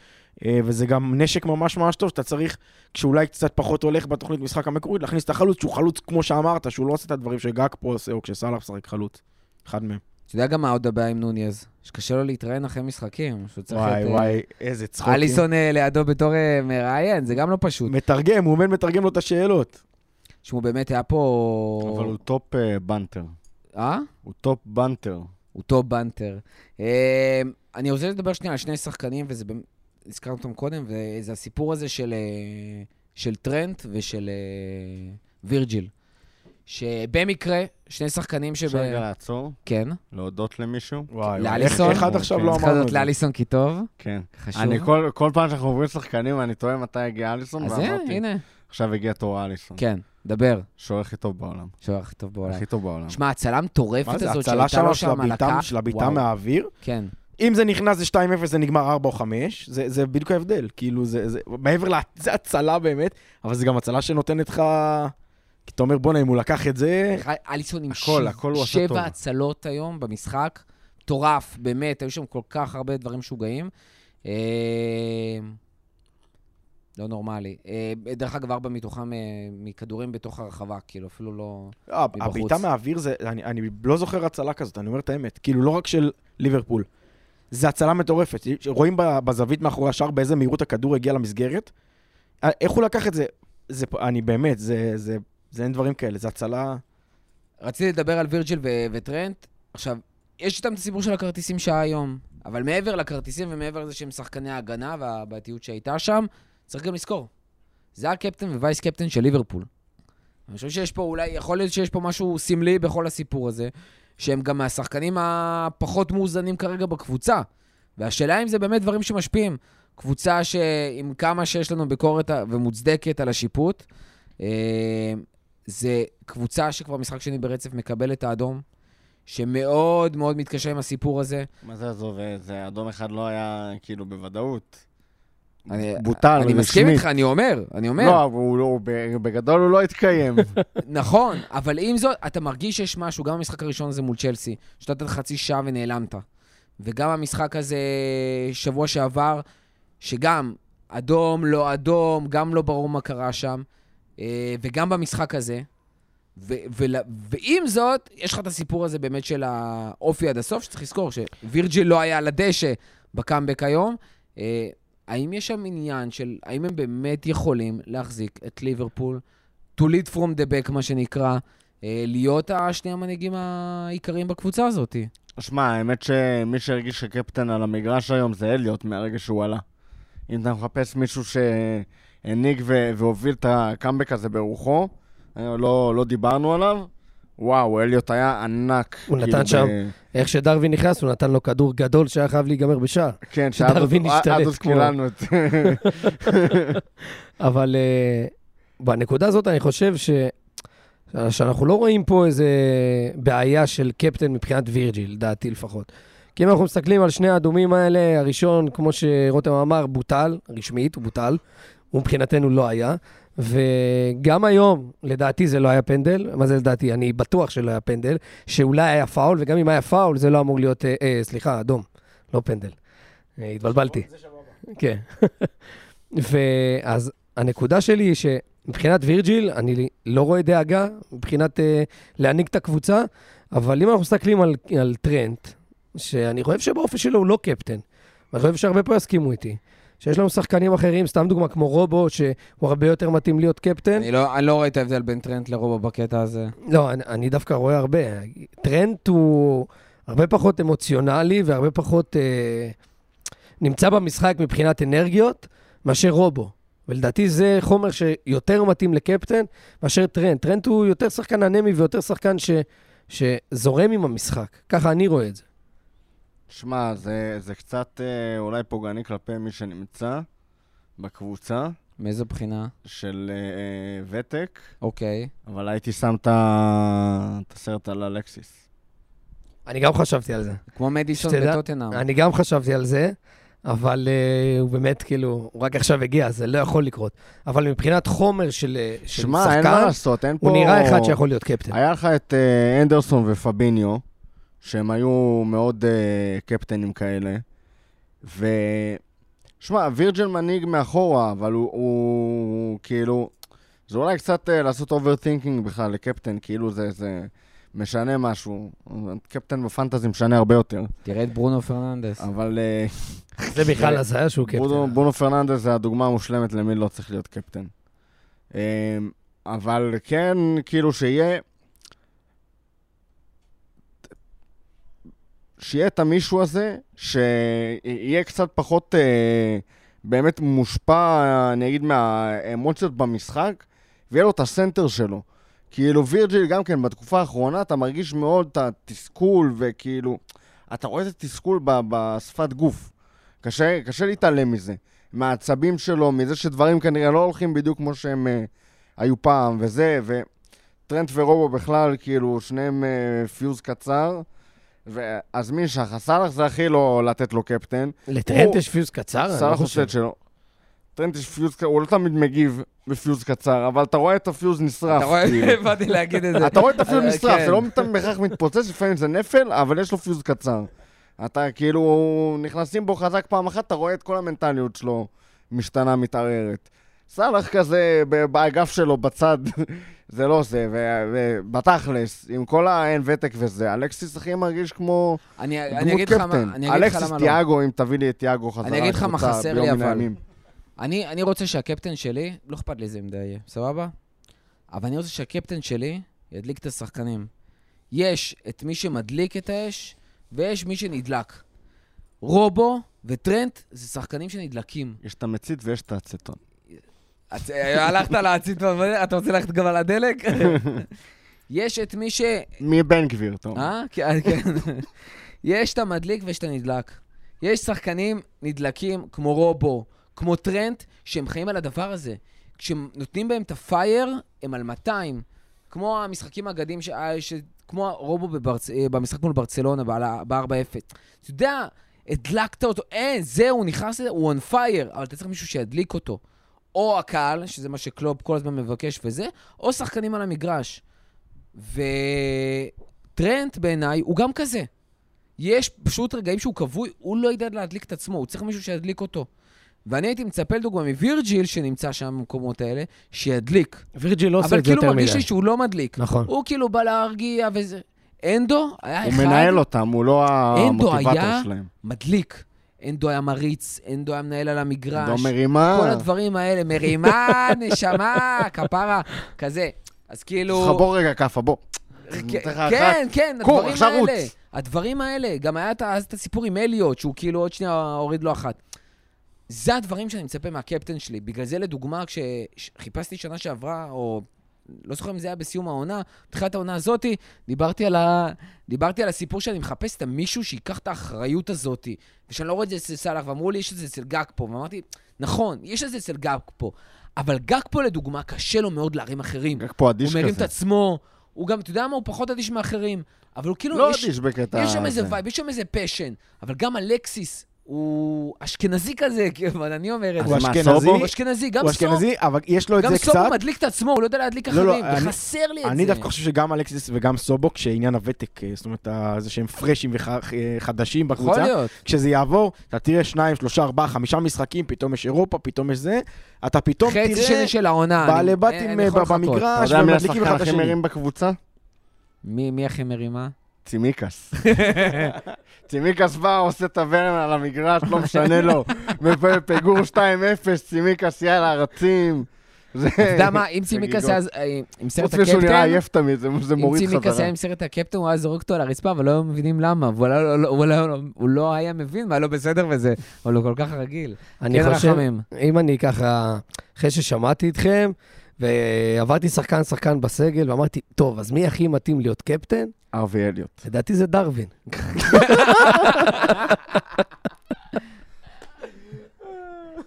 אה, וזה גם נשק ממש ממש טוב, שאתה צריך, כשאולי קצת פחות הולך בתוכנית משחק המקורית, להכניס את החלוץ, שהוא חלוץ, כמו שאמרת, שהוא לא עושה את הדברים שגג פה עושה, או כשסאלח משחק חלוץ. אחד מהם. אתה יודע גם מה עוד הבעיה עם נוניז? שקשה לו להתראיין אחרי משחקים. שהוא צריך וואי את, אה, וואי, איזה צחוקים. אליסון אה, לידו בתור מראיין, זה גם לא פשוט. מתרגם, הוא עומד מתרגם לו את השאלות. שהוא באמת היה פה... אבל הוא top אה, banter. אה? הוא top banter. הוא top banter. אני רוצה לדבר שנייה על שני שחקנים, וזה באמת, הזכרנו אותם קודם, וזה הסיפור הזה של, אה, של טרנט ושל אה, וירג'יל. שבמקרה, שני שחקנים שב... אפשר רגע לעצור? כן. להודות למישהו? וואי, לאליסון? איך עד עכשיו. לא צריך אמרנו להודות את זה? לאליסון כי טוב. כן. חשוב. אני כל, כל פעם שאנחנו עוברים שחקנים, אני תוהה מתי הגיע אליסון, אז הנה, ואמרתי, הנה. עכשיו הגיע תור אליסון. כן, דבר. שוער הכי טוב בעולם. שוער הכי טוב בעולם. הכי טוב בעולם. שמע, הצלה מטורפת מה זה, הזאת הצלה שהייתה לו שם של שם על הבעיטה- הקו. של הבעיטה. מהאוויר? כן. אם זה נכנס זה 2-0 זה נגמר 4 או 5, זה, זה בדיוק ההבדל. כאילו, זה, זה, מעבר ל... זה הצלה באמת, אבל זה גם הצלה שנותנת לך... כי אתה אומר, בואנה, אם הוא לקח את זה... אליסון עם הכל, הכל הוא עשה טוב. שבע הצלות היום במשחק. מטורף, באמת, היו שם כל כך הרבה דברים משוגעים. אה, לא נורמלי. אה, דרך אגב, ארבע מתוכם אה, מכדורים בתוך הרחבה, כאילו, אפילו לא... אה, מבחוץ. הבעיטה מהאוויר זה... אני, אני לא זוכר הצלה כזאת, אני אומר את האמת. כאילו, לא רק של ליברפול. זה הצלה מטורפת. רואים בזווית מאחורי השער באיזה מהירות הכדור הגיע למסגרת. אה, איך הוא לקח את זה? זה... אני באמת, זה... זה... זה אין דברים כאלה, זה הצלה... רציתי לדבר על וירג'יל ו- וטרנט. עכשיו, יש איתם את הסיפור של הכרטיסים שהיה היום, אבל מעבר לכרטיסים ומעבר לזה שהם שחקני ההגנה והבעייתיות שהייתה שם, צריך גם לזכור. זה הקפטן ווייס קפטן של ליברפול. אני חושב שיש פה אולי, יכול להיות שיש פה משהו סמלי בכל הסיפור הזה, שהם גם מהשחקנים הפחות מאוזנים כרגע בקבוצה. והשאלה אם זה באמת דברים שמשפיעים. קבוצה שעם כמה שיש לנו ביקורת ומוצדקת על השיפוט, אה, זה קבוצה שכבר משחק שני ברצף מקבלת האדום, שמאוד מאוד מתקשה עם הסיפור הזה. מה זה עזוב, זה אדום אחד לא היה כאילו בוודאות. אני, בוטל, אני מסכים רשמית. איתך, אני אומר, אני אומר. לא, אבל הוא לא, בגדול הוא לא התקיים. נכון, אבל עם זאת, אתה מרגיש שיש משהו, גם המשחק הראשון הזה מול צ'לסי, שאתה חצי שעה ונעלמת. וגם המשחק הזה שבוע שעבר, שגם אדום, לא אדום, גם לא ברור מה קרה שם, אה, וגם במשחק הזה. ו- ול- ועם זאת, יש לך את הסיפור הזה באמת של האופי עד הסוף, שצריך לזכור שווירג'יל לא היה על הדשא בקאמבק היום. האם יש שם עניין של, האם הם באמת יכולים להחזיק את ליברפול, to lead from the back, מה שנקרא, אה, להיות השני המנהיגים העיקריים בקבוצה הזאת? שמע, האמת שמי שהרגיש כקפטן על המגרש היום זה אליוט מהרגע שהוא עלה. אם אתה מחפש מישהו שהנהיג והוביל את הקאמבק הזה ברוחו, אה, לא, לא דיברנו עליו, וואו, אליוט היה ענק. הוא כאילו, נתן שם. ב- איך שדרווין נכנס, הוא נתן לו כדור גדול שהיה חייב להיגמר בשער. כן, שדרווין אז- השתלט עד אז כמו- קיללנו את. אבל uh, בנקודה הזאת אני חושב ש... שאנחנו לא רואים פה איזה בעיה של קפטן מבחינת וירג'יל, לדעתי לפחות. כי אם אנחנו מסתכלים על שני האדומים האלה, הראשון, כמו שרותם אמר, בוטל, רשמית, הוא בוטל. הוא מבחינתנו לא היה. וגם היום, לדעתי זה לא היה פנדל. מה זה לדעתי? אני בטוח שלא היה פנדל. שאולי היה פאול, וגם אם היה פאול, זה לא אמור להיות, אה, אה, סליחה, אדום, לא פנדל. אה, התבלבלתי. כן. ואז הנקודה שלי היא שמבחינת וירג'יל, אני לא רואה דאגה מבחינת אה, להנהיג את הקבוצה, אבל אם אנחנו מסתכלים על, על טרנט, שאני חושב שבאופן שלו הוא לא קפטן, ואני חושב שהרבה פה יסכימו איתי, שיש לנו שחקנים אחרים, סתם דוגמה כמו רובו, שהוא הרבה יותר מתאים להיות קפטן. אני לא, אני לא רואה את ההבדל בין טרנט לרובו בקטע הזה. לא, אני, אני דווקא רואה הרבה. טרנט הוא הרבה פחות אמוציונלי והרבה פחות אה, נמצא במשחק מבחינת אנרגיות מאשר רובו. ולדעתי זה חומר שיותר מתאים לקפטן מאשר טרנט. טרנט הוא יותר שחקן אנמי ויותר שחקן ש, שזורם עם המשחק. ככה אני רואה את זה. שמע, זה, זה קצת אה, אולי פוגעני כלפי מי שנמצא בקבוצה מאיזו בחינה? של אה, אה, ותק, אוקיי. אבל הייתי שם את הסרט על אלקסיס. אני גם חשבתי על זה. כמו מדיסון בטוטנאם. אני גם חשבתי על זה, אבל uh, הוא באמת, כאילו, הוא רק עכשיו הגיע, זה לא יכול לקרות. אבל מבחינת חומר של, אה, של שמע, אין מה שחקן, לעשות, אין פה... הוא נראה אחד שיכול להיות קפטן. היה לך את אה, אנדרסון ופביניו, שהם היו מאוד אה, קפטנים כאלה, שמע, וירג'ל מנהיג מאחורה, אבל הוא, הוא כאילו... זה אולי קצת uh, לעשות overthinking בכלל לקפטן, כאילו זה, זה משנה משהו. קפטן ב fantasy משנה הרבה יותר. תראה את ברונו פרננדס. אבל uh, זה בכלל הזיה שהוא ברונו, קפטן. ברונו פרננדס זה הדוגמה המושלמת למי לא צריך להיות קפטן. Uh, אבל כן, כאילו שיהיה... שיהיה את המישהו הזה, שיהיה קצת פחות אה, באמת מושפע, אני אגיד, מהאמוציות במשחק, ויהיה לו את הסנטר שלו. כאילו וירג'יל גם כן, בתקופה האחרונה אתה מרגיש מאוד את התסכול, וכאילו, אתה רואה את התסכול ב- בשפת גוף. קשה, קשה להתעלם מזה. מהעצבים שלו, מזה שדברים כנראה לא הולכים בדיוק כמו שהם אה, היו פעם, וזה, וטרנט ורובו בכלל, כאילו, שניהם אה, fuse קצר. ואז מי שחר, סאלח זה הכי לא לתת לו קפטן. לטרנט הוא- יש fuse קצר? לא סאלח. עושה את שלו. טרנט יש fuse קצר, הוא לא תמיד מגיב ב fuse קצר, אבל אתה רואה את ה fuse נשרף. אתה רואה? כאילו. באתי להגיד את זה. אתה רואה את ה fuse אה, נשרף, כן. זה לא תמיד בהכרח מתפוצץ, לפעמים זה נפל, אבל יש לו fuse קצר. אתה כאילו, נכנסים בו חזק פעם אחת, אתה רואה את כל המנטליות שלו משתנה, מתערערת. סאלח כזה, ב- באגף שלו, בצד, זה לא זה, ו- ובתכלס, עם כל האין ותק וזה, אלכסיס הכי מרגיש כמו אני אני דמות אגיד לך מה, קפטן. אני לך אלכסיס לא. תיאגו, אם תביא לי את תיאגו חזרה אני אגיד לך מה חסר לי, אבל. הימים. אני, אני רוצה שהקפטן שלי, לא אכפת לי איזה עמדה יהיה, סבבה? אבל אני רוצה שהקפטן שלי ידליק את השחקנים. יש את מי שמדליק את האש, ויש מי שנדלק. רובו וטרנט זה שחקנים שנדלקים. יש את המצית ויש את האצטון. את- הלכת לאציטון, אתה רוצה ללכת גם על הדלק? יש את מי ש... מבן גביר, אומר. אה? כן, כן. יש את המדליק ויש את הנדלק. יש שחקנים נדלקים כמו רובו, כמו טרנט, שהם חיים על הדבר הזה. כשנותנים בהם את הפייר, הם על 200. כמו המשחקים האגדיים, ש... אה, ש... כמו רובו בברצ... אה, במשחק מול ברצלונה, ב-4-0. אתה יודע, הדלקת אותו, אין, זהו, נכנס לזה, הוא on fire, אבל אתה צריך מישהו שידליק אותו. או הקהל, שזה מה שקלופ כל הזמן מבקש וזה, או שחקנים על המגרש. וטרנט בעיניי הוא גם כזה. יש פשוט רגעים שהוא כבוי, הוא לא ידע להדליק את עצמו, הוא צריך מישהו שידליק אותו. ואני הייתי מצפה לדוגמה מווירג'יל, שנמצא שם במקומות האלה, שידליק. וירג'יל לא עושה אבל את זה כאילו יותר מרגיש מדי. לי שהוא לא מדליק. נכון. הוא כאילו בא להרגיע וזה. אנדו היה הוא אחד מנהל אותם, הוא לא אנדו המוטיבטור היה- שלהם. מדליק. אנדו היה מריץ, אנדו היה מנהל על המגרש. לא מרימה. כל הדברים האלה, מרימה, נשמה, כפרה, כזה. אז כאילו... חבור רגע כאפה, בוא. כן. כן, כן, הדברים האלה. הדברים האלה. גם היה אז את הסיפור עם אליוט, שהוא כאילו עוד שנייה הוריד לו אחת. זה הדברים שאני מצפה מהקפטן שלי. בגלל זה, לדוגמה, כשחיפשתי שנה שעברה, או לא זוכר אם זה היה בסיום העונה, בתחילת העונה הזאתי, דיברתי על, ה... דיברתי על הסיפור שאני מחפש את המישהו שייקח את האחריות הזאתי, ושאני לא רואה את זה אצל סאלח, ואמרו לי, יש את זה אצל גג פה, ואמרתי, נכון, יש את זה אצל גג פה, אבל גג פה, לדוגמה, קשה לו מאוד להרים אחרים. רק פה הוא אדיש מרים את כזה. עצמו, הוא גם, אתה יודע מה, הוא פחות אדיש מאחרים, אבל הוא כאילו, לא יש, אדיש בקטע... יש שם איזה. וייב, יש שם איזה פשן, אבל גם אלקסיס הוא אשכנזי כזה, אבל אני אומר את זה. הוא אשכנזי? הוא אשכנזי, גם הוא סוב, אשכנזי, אבל יש לו את גם זה סוב קצת. הוא מדליק את עצמו, הוא לא יודע להדליק לא, לא, אחרים, וחסר לי את זה. אני דווקא חושב שגם אלכסיס וגם סובו, כשעניין הוותק, אה, זאת אומרת, זה שהם פרשים וחדשים יכול בקבוצה, להיות. כשזה יעבור, אתה תראה שניים, שלושה, ארבעה, חמישה משחקים, פתאום יש אירופה, פתאום יש זה, אתה פתאום חצי תראה שני של העונה. בעלי בתים אה, יכול לחכות. אתה במגרש, יודע מי ומדליקים השחקן אחד את הכי השני. מרים בקבוצה? מי מי הכי מרימה? צימיקס. צימיקס בא, עושה את הוורן על המגרש, לא משנה לו. בפיגור 2-0, צימיקס, יאללה, רצים. זה... אתה יודע מה, אם צימקס חגיגות. היה אה, עם סרט חוץ משהוא נראה הקפטן, עייף תמיד, זה- אם מוריד צימקס חזרה. היה עם סרט הקפטן, הוא היה זורק אותו על הרצפה, אבל לא היו מבינים למה. והוא לא- הוא לא- לא היה מבין מה לא בסדר בזה, אבל הוא כל כך רגיל. אני כן, חושב. אם אני ככה, אחרי ששמעתי אתכם, ועברתי שחקן-שחקן בסגל, ואמרתי, טוב, אז מי הכי מתאים להיות קפטן? ארווי אליוט. לדעתי זה דרווין.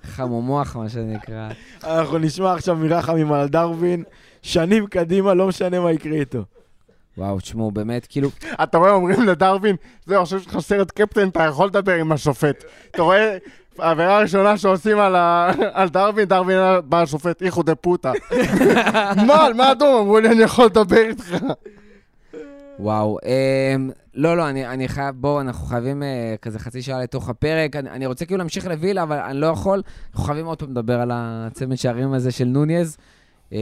חמומוח, מה שנקרא. אנחנו נשמע עכשיו מרחמים על דרווין, שנים קדימה, לא משנה מה יקרה איתו. וואו, תשמעו, באמת, כאילו, אתה רואה, אומרים לדרווין, זהו, עכשיו יש לך סרט קפטן, אתה יכול לדבר עם השופט. אתה רואה, העבירה הראשונה שעושים על ה- על דרווין, דרווין בא השופט, איכו דה פוטה. מה, על מה אדום? אמרו לי, אני יכול לדבר איתך. וואו. אמ, לא, לא, אני, אני חייב, בואו, אנחנו חייבים אה, כזה חצי שעה לתוך הפרק. אני, אני רוצה כאילו להמשיך לווילה, אבל אני לא יכול. אנחנו חייבים עוד פעם לדבר על הצמד שערים הזה של נוניז, אה,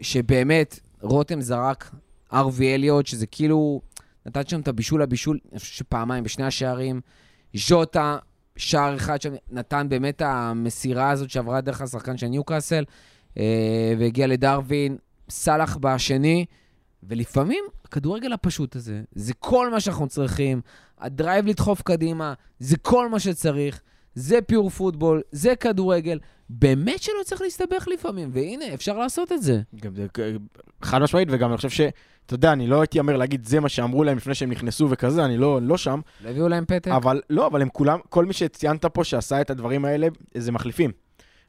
שבאמת, רותם זרק ארווי אליוט, שזה כאילו, נתן שם את הבישול לבישול, אני חושב שפעמיים בשני השערים. ז'וטה, שער אחד שם, נתן באמת המסירה הזאת שעברה דרך השחקן של ניוקאסל, אה, והגיע לדרווין, סאלח בשני, ולפעמים הכדורגל הפשוט הזה, זה כל מה שאנחנו צריכים, ה drive לדחוף קדימה, זה כל מה שצריך, זה pure football, זה כדורגל, באמת שלא צריך להסתבך לפעמים, והנה, אפשר לעשות את זה. זה- חד משמעית, וגם אני חושב. אתה יודע, אני לא הייתי אומר להגיד זה מה שאמרו להם לפני שהם נכנסו וכזה, אני לא, לא שם, לא הביאו להם פתק? אבל לא, אבל הם כולם, כל מי שציינת פה שעשה את הדברים האלה, זה מחליפים.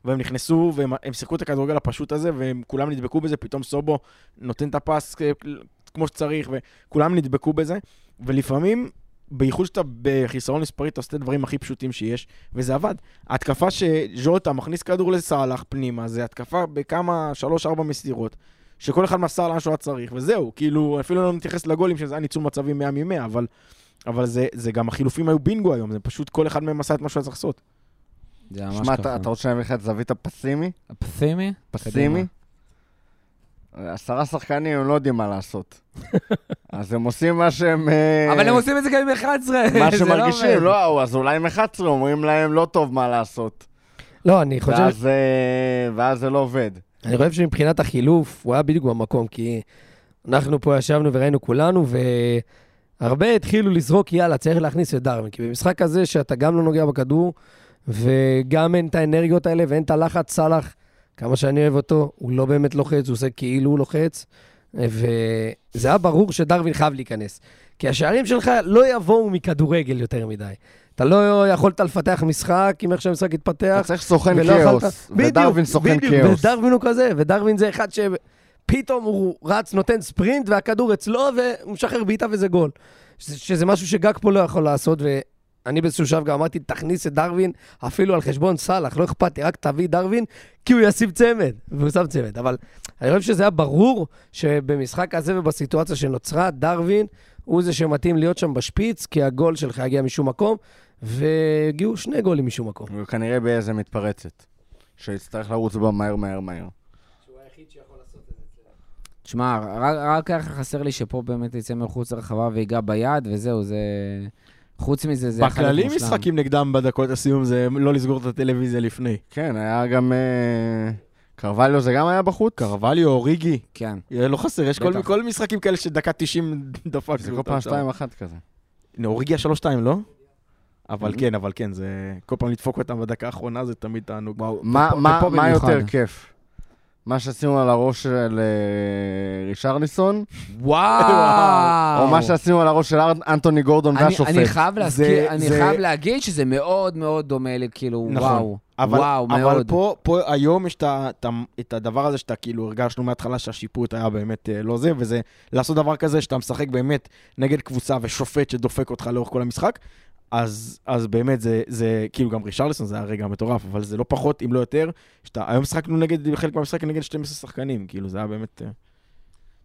והם נכנסו והם הם שיחקו את הכדורגל הפשוט הזה, והם כולם נדבקו בזה, פתאום סובו נותן את הפס כמו שצריך, וכולם נדבקו בזה, ולפעמים, בייחוד שאתה בחיסרון מספרי, אתה עושה את הדברים הכי פשוטים שיש, וזה עבד. ההתקפה שז'וטה מכניס כדור לסאלח פנימה, זה התקפה בכמה, שלוש-ארבע מסירות, שכל אחד מסר לאן שהוא היה צריך, וזהו, כאילו, אפילו לא מתייחס לגולים, שזה היה ניצול מצבים 100 מ-100, אבל, אבל זה, זה גם החילופים היו בינגו היום, זה פשוט כל אחד מהם עשה את מה שהוא היה צריך לעשות. זה ממש שמע, ככה. אתה אתה רוצה שאני אביא לך את זווית הפסימי? הפסימי? פסימי? עשרה שחקנים, הם לא יודעים מה לעשות. אז הם עושים מה שהם... אה, אבל הם עושים את זה גם עם 11. מה לא שמרגישים. לא, אז אולי עם 11 אומרים להם לא טוב מה לעשות. לא, אני חושב, ואז, אה, ואז זה לא עובד. אני חושב שמבחינת החילוף, הוא היה בדיוק במקום, כי אנחנו פה ישבנו וראינו כולנו, והרבה התחילו לזרוק, יאללה, צריך להכניס את דרווין. כי במשחק הזה, שאתה גם לא נוגע בכדור, וגם אין את האנרגיות האלה ואין את הלחץ, סאלח, כמה שאני אוהב אותו, הוא לא באמת לוחץ, הוא עושה כאילו הוא לוחץ, וזה היה ברור שדרווין חייב להיכנס. כי השערים שלך לא יבואו מכדורגל יותר מדי. אתה לא יכולת לפתח משחק עם איך שהמשחק התפתח. אתה צריך סוכן כאוס. ודרווין סוכן כאוס. ודרווין הוא כזה, ודרווין זה אחד שפתאום הוא רץ, נותן ספרינט, והכדור אצלו, והוא משחרר בעיטה וזה גול. שזה, שזה משהו שגג פה לא יכול לעשות, ואני באיזשהו שלב גם אמרתי, תכניס את דרווין אפילו על חשבון סאלח, לא אכפת לי, רק תביא דרווין, כי הוא ישים צמד, והוא שם צמד. אבל אני חושב שזה היה ברור שבמשחק הזה ובסיטואציה שנוצרה, דרווין הוא זה שמתאים להיות שם בשפיץ, כי הגול שלך יגיע משום מקום, והגיעו שני גולים משום מקום. הוא כנראה באיזה מתפרצת. שיצטרך לרוץ בה מהר מהר מהר. תשמע, רק, רק ככה חסר לי שפה באמת יצא מחוץ לרחבה ויגע ביד, וזהו, זה... חוץ מזה, זה בכללי. משחקים נגדם בדקות הסיום זה לא לסגור את הטלוויזיה לפני. כן, היה גם... אה, קרווליו זה גם היה בחוץ? קרווליו, אוריגי, כן. לא חסר, יש כל. כל משחקים כאלה שדקה 90 דפק. זה כל פעם 2-1 כזה. הנה, אוריגי ה-3-2, לא? אבל Mhm. כן, אבל כן, זה... כל פעם לדפוק אותם בדקה האחרונה זה תמיד תענוג. מה-. יותר כיף? מה שעשינו על הראש של אה, רישרליסון, וואו! או מה שעשינו על הראש של אנטוני גורדון אני, והשופט? אני חייב להזכיר, זה- אני זה- חייב להגיד שזה מאוד מאוד דומה לי, כאילו, נכון. וואו. אבל, וואו, אבל מאוד. פה, פה היום יש את הדבר הזה שאתה כאילו הרגשנו מההתחלה שהשיפוט היה באמת אה, לא זה, וזה לעשות דבר כזה שאתה משחק באמת נגד קבוצה ושופט שדופק אותך לאורך כל המשחק, אז, אז באמת זה, זה כאילו גם רישרלסון זה היה רגע מטורף, אבל זה לא פחות, אם לא יותר, שאתה, היום שחקנו נגד, חלק מהמשחק נגד 12 שחקנים, כאילו זה היה באמת... אה,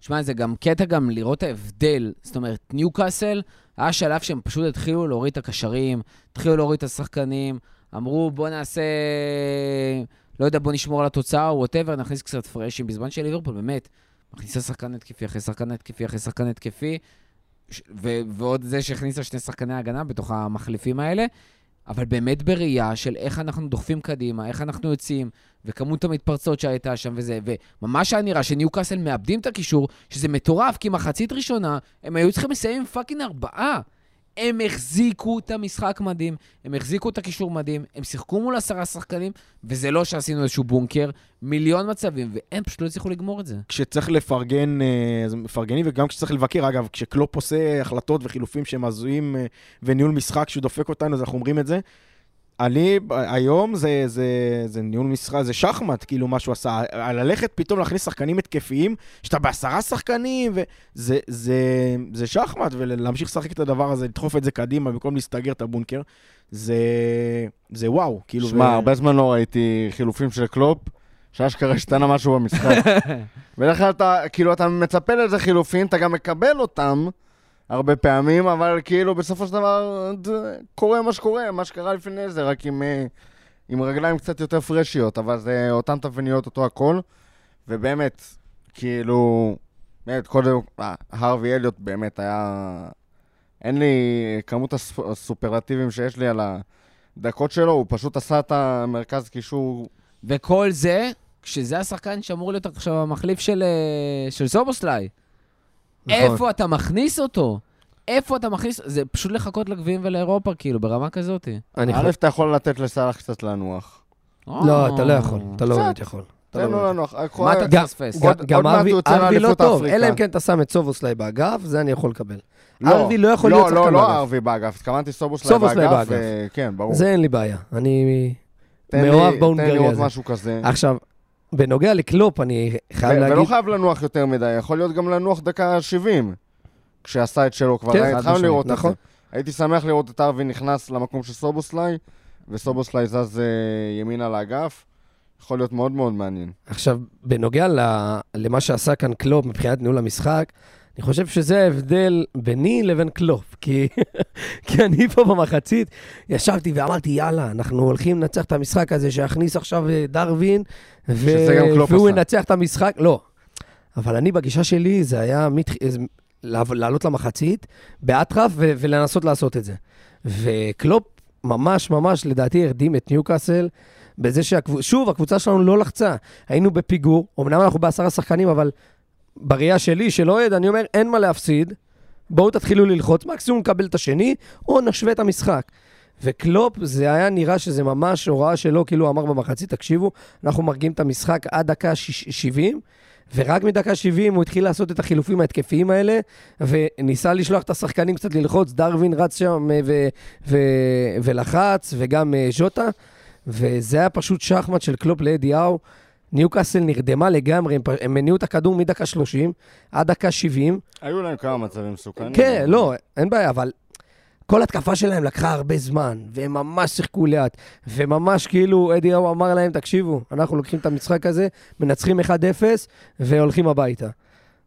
שמע, זה גם קטע גם לראות ההבדל. זאת אומרת, ניוקאסל, היה שלב שהם פשוט התחילו להוריד את הקשרים, התחילו להוריד את השחקנים, אמרו, בוא נעשה, לא יודע, בוא נשמור על התוצאה, או whatever, נכניס קצת פרשים. בזמן של ליברפול, באמת, מכניסה שחקן התקפי אחרי שחקן התקפי אחרי שחקן התקפי, ו- ועוד זה שהכניסה שני שחקני הגנה בתוך המחליפים האלה, אבל באמת בראייה של איך אנחנו דוחפים קדימה, איך אנחנו יוצאים, וכמות המתפרצות שהייתה שם וזה, וממש היה נראה שניוקאסל מאבדים את הקישור, שזה מטורף, כי מחצית ראשונה הם היו צריכים לסיים עם fucking ארבעה. הם החזיקו את המשחק מדהים, הם החזיקו את הקישור מדהים, הם שיחקו מול עשרה שחקנים, וזה לא שעשינו איזשהו בונקר, מיליון מצבים, והם פשוט לא הצליחו לגמור את זה. כשצריך לפרגן, אה, אז מפרגנים, וגם כשצריך לבקר, אגב, כשקלופ עושה החלטות וחילופים שהם הזויים אה, וניהול משחק שהוא דופק אותנו, אז אנחנו אומרים את זה. אני, היום זה, זה, זה ניהול משחק, זה שחמט, כאילו, מה שהוא עשה. ללכת פתאום להכניס שחקנים התקפיים, שאתה בעשרה שחקנים, וזה זה, זה שחמט, ולהמשיך לשחק את הדבר הזה, לדחוף את זה קדימה במקום להסתגר את הבונקר, זה, זה וואו, כאילו... שמע, ו- הרבה זמן לא ראיתי חילופים של קלופ, שאשכרה השתנה משהו במשחק. בדרך כלל אתה, כאילו, אתה מצפה לאיזה חילופים, אתה גם מקבל אותם, הרבה פעמים, אבל כאילו בסופו של דבר קורה מה שקורה, מה שקרה לפני זה, רק עם, אה, עם רגליים קצת יותר פרשיות, אבל זה אותן תבניות, אותו הכל, ובאמת, כאילו, באמת, קודם, אה, הרווי אליוט באמת היה... אין לי כמות הסופ- הסופרלטיבים שיש לי על הדקות שלו, הוא פשוט עשה את המרכז קישור וכל זה, כשזה השחקן שאמור להיות עכשיו המחליף של, אה, של סובוסליי. נכון. איפה אתה מכניס אותו? איפה אתה מכניס? זה פשוט לחכות לגביעים ולאירופה, כאילו, ברמה כזאת. אני א', חושב... אתה יכול לתת לסאלח קצת לנוח. לא, אתה לא יכול. אתה לא. באמת יכול. אתה לא תן לו. לנוח. מה אתה גם- תפספס? גם ארווי לא טוב. אלא אם כן אתה שם את סובוסליי באגף, זה אני יכול לקבל. ארווי לא יכול לא, להיות לא, שחקן לא באגף. ארווי באגף, התכוונתי סובוסליי באגף. באגף. ו- כן, ברור. זה אין לי בעיה. אני תן מאוהב תן בהונגרי לי עוד. משהו כזה. עכשיו, בנוגע לקלופ, אני חייב ו- ולא להגיד... חייב לנוח יותר מדי, יכול להיות גם לנוח דקה 70, כשעשה את שלו כבר. כן, התחלנו לראות את נכון. זה. הייתי שמח לראות את הארווי נכנס למקום של סובוסליי, וסובוסליי זז אה, ימינה לאגף. יכול להיות מאוד מאוד מעניין. עכשיו, בנוגע ל- למה שעשה כאן קלופ מבחינת ניהול המשחק, אני חושב שזה ההבדל ביני לבין קלופ. כי, כי אני פה במחצית ישבתי ואמרתי, יאללה, אנחנו הולכים לנצח את המשחק הזה, שיכניס עכשיו אה, דרווין, ו... והוא. ינצח את המשחק. לא. אבל אני, בגישה שלי, זה היה לעב- לעלות למחצית באטרף ו- ולנסות לעשות את זה. וקלופ ממש ממש, לדעתי, הרדים את ניוקאסל. בזה שהקבוצה, שוב, הקבוצה שלנו לא לחצה. היינו בפיגור, אמנם אנחנו בעשרה שחקנים, אבל בראייה שלי, של אוהד, אני אומר, אין מה להפסיד, בואו תתחילו ללחוץ, מקסימום נקבל את השני, או נשווה את המשחק. וקלופ, זה היה נראה שזה ממש הוראה שלו, כאילו אמר במחצית, תקשיבו, אנחנו מרגיעים את המשחק עד דקה שיש- 70, ורק מדקה 70 הוא התחיל לעשות את החילופים ההתקפיים האלה, וניסה לשלוח את השחקנים קצת ללחוץ, דרווין רץ שם אה, ו- ו- ולחץ, וגם אה, ז'וטה, וזה היה פשוט שחמט של קלופ לאדי האו. ניוקאסל נרדמה לגמרי, הם הניעו את הכדור מדקה 30 עד דקה 70. היו להם כמה מצבים מסוכנים. כן, לא, אין בעיה, אבל כל התקפה שלהם לקחה הרבה זמן, והם ממש שיחקו לאט, וממש כאילו אדי האו אמר להם, תקשיבו, אנחנו לוקחים את המשחק הזה, מנצחים 1-0 והולכים הביתה.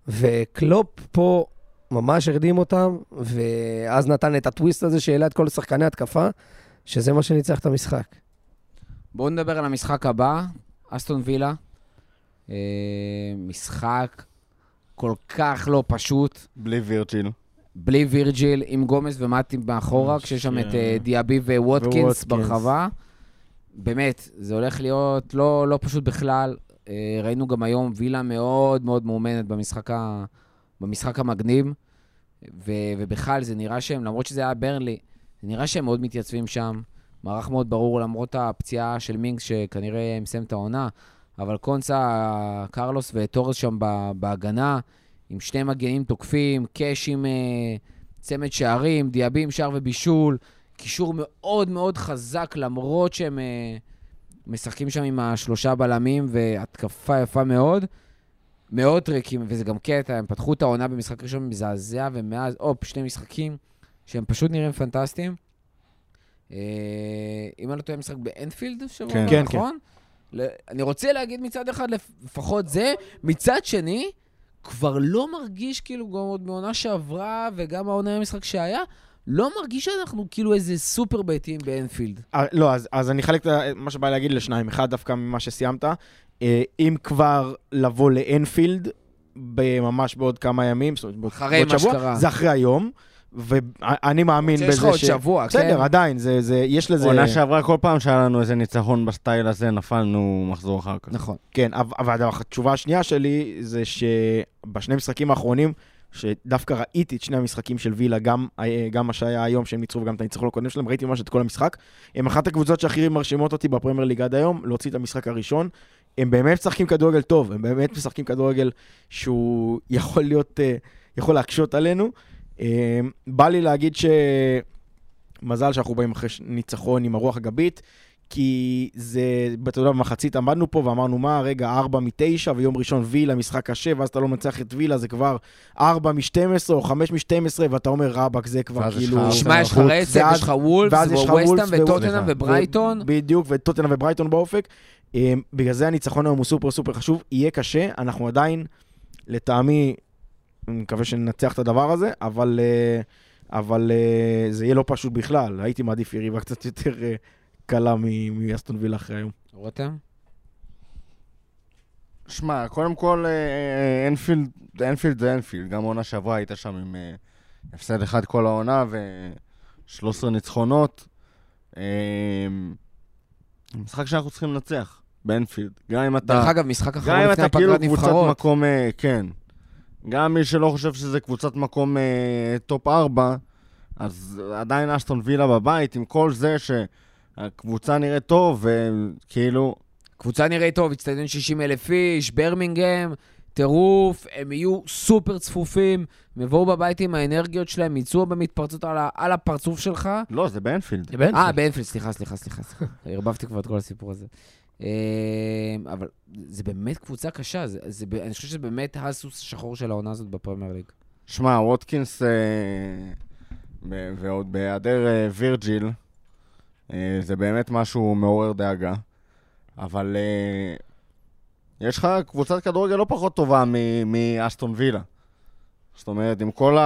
וקלופ פה ממש הרדים אותם, ואז נתן את הטוויסט הזה שהעלה את כל שחקני התקפה, שזה מה שניצח את המשחק. בואו נדבר על המשחק הבא, אסטון וילה. אה, משחק כל כך לא פשוט, בלי וירג'יל. בלי וירג'יל, עם גומז ומטי מאחורה, כשיש שם את אה, דיאבי וווטקינס וווטקינס. ברחבה. באמת, זה הולך להיות לא, לא פשוט בכלל. אה, ראינו גם היום וילה מאוד מאוד מאומנת במשחק, ה, במשחק המגניב, ו, ובכלל זה נראה שהם, למרות שזה היה ברנלי, זה נראה שהם מאוד מתייצבים שם. מערך מאוד ברור, למרות הפציעה של מינקס, שכנראה מסיים את העונה, אבל קונסה, קרלוס וטורס שם בהגנה, עם שני מגנים תוקפים, קאש עם אה, צמד שערים, דיאבי עם שער ובישול, קישור מאוד מאוד חזק, למרות שהם אה, משחקים שם עם השלושה בלמים, והתקפה יפה מאוד. מאוד טריקים, וזה גם קטע, הם פתחו את העונה במשחק ראשון מזעזע, ומאז, הופ, שני משחקים שהם פשוט נראים פנטסטיים. אה, אם אני לא טועה, משחק באנפילד שבוע, כן. כן, נכון? ל- אני רוצה להגיד מצד אחד, לפ- לפחות זה, מצד שני, כבר לא מרגיש כאילו, גם עוד מעונה שעברה, וגם העונה המשחק שהיה, לא מרגיש שאנחנו כאילו איזה סופר ביתיים באנפילד. אה, לא, אז, אז אני אחלק את מה שבא להגיד לשניים. אחד, דווקא ממה שסיימת. אה, אם כבר לבוא לאנפילד, ממש בעוד כמה ימים, זאת אומרת, בעוד- שבוע, שקרה. זה אחרי היום, ואני מאמין בזה ש... שיש לך עוד שבוע, כן? בסדר, עדיין, זה, זה, יש לזה... עונה שעברה, כל פעם שהיה לנו איזה ניצחון בסטייל הזה, נפלנו מחזור אחר כך. נכון. כן, אבל התשובה השנייה שלי זה שבשני משחקים האחרונים, שדווקא ראיתי את שני המשחקים של וילה, גם, גם מה שהיה היום שהם ניצחו וגם את הניצחון הקודם שלהם, ראיתי ממש את כל המשחק. הם אחת הקבוצות שהכי מרשימות אותי בפרמייר ליג עד היום, להוציא את המשחק הראשון. הם באמת משחקים כדורגל טוב, הם באמת משחקים כדורגל שהוא יכול להיות, אה, יכול להקשות עלינו. אה, בא לי להגיד שמזל שאנחנו באים אחרי ניצחון עם הרוח הגבית, כי זה, אתה יודע, במחצית עמדנו פה ואמרנו, מה, רגע, 4 מ-9, ויום ראשון וילה, משחק קשה, ואז אתה לא מנצח את וילה, זה כבר 4 מ-12 או 5 מ-12, ואתה אומר, רבאק, זה כבר כאילו... שמע, יש לך רצף, יש לך וולפס, וווסטהאם וטוטנאם. וברייטון. בדיוק, וטוטנאם וברייטון באופק. אמ, בגלל זה הניצחון היום הוא סופר סופר חשוב, יהיה קשה, אנחנו עדיין, לטעמי, אני מקווה שננצח את הדבר הזה, אבל, אה, אבל אה, זה יהיה לא פשוט בכלל. הייתי מעדיף יריבה קצת יותר אה, קלה מאסטון וילה אחרי היום. רותם? שמע, קודם כל, אה, אה, אנפילד, אנפילד זה אנפילד. גם עונה שעברה היית שם עם אה, הפסד אחד כל העונה ו-13 ניצחונות. אה, משחק שאנחנו צריכים לנצח, באנפילד. גם אם אתה... דרך אגב, משחק גם אחרון אם לפני אתה כאילו הפגרת קבוצת נבחרות. מקום, כן. גם מי שלא חושב שזה קבוצת מקום אה, top 4, אז עדיין אסטון וילה בבית, עם כל זה שהקבוצה נראית טוב, וכאילו, קבוצה נראית טוב, אצטדיון 60 אלף איש, ברמינגהם, טירוף, הם יהיו סופר צפופים, הם יבואו בבית עם האנרגיות שלהם, יצאו במתפרצות על, ה- על הפרצוף שלך. לא, זה באנפילד. זה באנפילד. אה, באנפילד, סליחה, סליחה, סליחה. סליחה. ערבבתי כבר את כל הסיפור הזה. אה, אבל זה באמת קבוצה קשה, זה, זה, אני חושב שזה באמת הסוס השחור של העונה הזאת בפרמייר ליג. שמע, ווטקינס, אה, ועוד בהיעדר אה, וירג'יל, אה, זה באמת משהו מעורר דאגה. אבל אה, יש לך קבוצת כדורגל לא פחות טובה מאסטון וילה. זאת אומרת, עם כל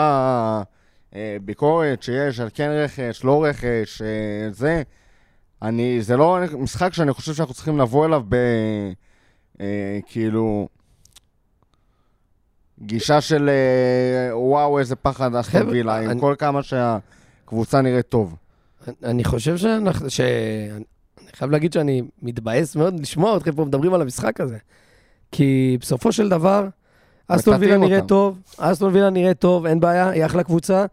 הביקורת שיש על כן רכש, לא רכש, אה, זה, אני, זה לא משחק שאני חושב שאנחנו צריכים לבוא אליו ב... אה, כאילו... גישה של אה, וואו, איזה פחד אסטון וילה, עם אני- כל כמה שהקבוצה נראית טוב. אני חושב שאנחנו, ש... אני חייב להגיד שאני מתבאס מאוד לשמוע אתכם פה מדברים על המשחק הזה. כי בסופו של דבר, אסטון וילה אותם. טוב, אסטון וילה נראית טוב, אין בעיה, היא אחלה קבוצה,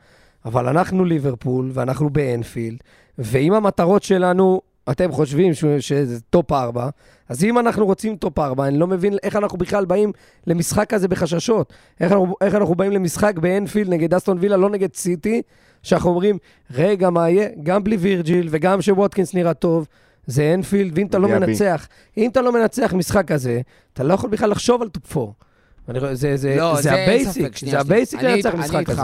אבל אנחנו ליברפול ואנחנו באנפילד, ואם המטרות שלנו, אתם חושבים ש... שזה top 4, אז אם אנחנו רוצים top 4, אני לא מבין איך אנחנו בכלל באים למשחק כזה בחששות. איך אנחנו, איך אנחנו באים למשחק באנפילד נגד אסטון וילה, לא נגד סיטי, שאנחנו אומרים, רגע, מה יהיה? גם בלי וירג'יל וגם שווטקינס נראה טוב, זה אנפילד, ואם אתה לא. מנצח, אם אתה לא מנצח משחק כזה, אתה לא יכול בכלל לחשוב על top 4. זה, זה, זה, לא, זה זה אין ה basic, זה. ה basic לנצח משחק. כזה.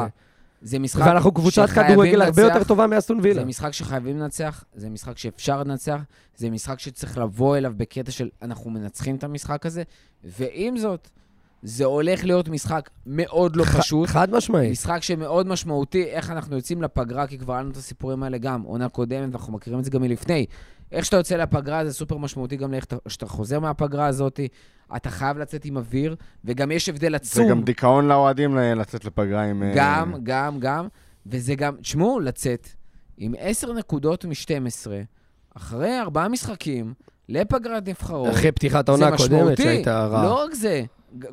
זה משחק ואנחנו קבוצת כדורגל הרבה. יותר טובה מאסטון וילה. זה משחק שחייבים לנצח, זה משחק שאפשר לנצח, זה משחק שצריך לבוא אליו בקטע של אנחנו מנצחים את המשחק הזה, ועם זאת, זה הולך להיות משחק מאוד לא ח- פשוט. חד משמעית. משחק שמאוד משמעותי, איך אנחנו יוצאים לפגרה, כי כבר היה לנו את הסיפורים האלה גם, עונה קודמת, ואנחנו מכירים את זה גם מלפני. איך שאתה יוצא לפגרה זה סופר משמעותי גם לאיך אתה- שאתה חוזר מהפגרה הזאת, אתה חייב לצאת עם אוויר, וגם יש הבדל זה עצום. גם דיכאון לאוהדים ל- לצאת לפגרה עם... אה, גם, גם, גם, וזה גם, תשמעו, לצאת עם 10 נקודות מ-12, אחרי ארבעה משחקים, לפגרת נבחרות, אחרי פתיחת העונה זה הקודמת. שהייתה רעה. לא רק זה,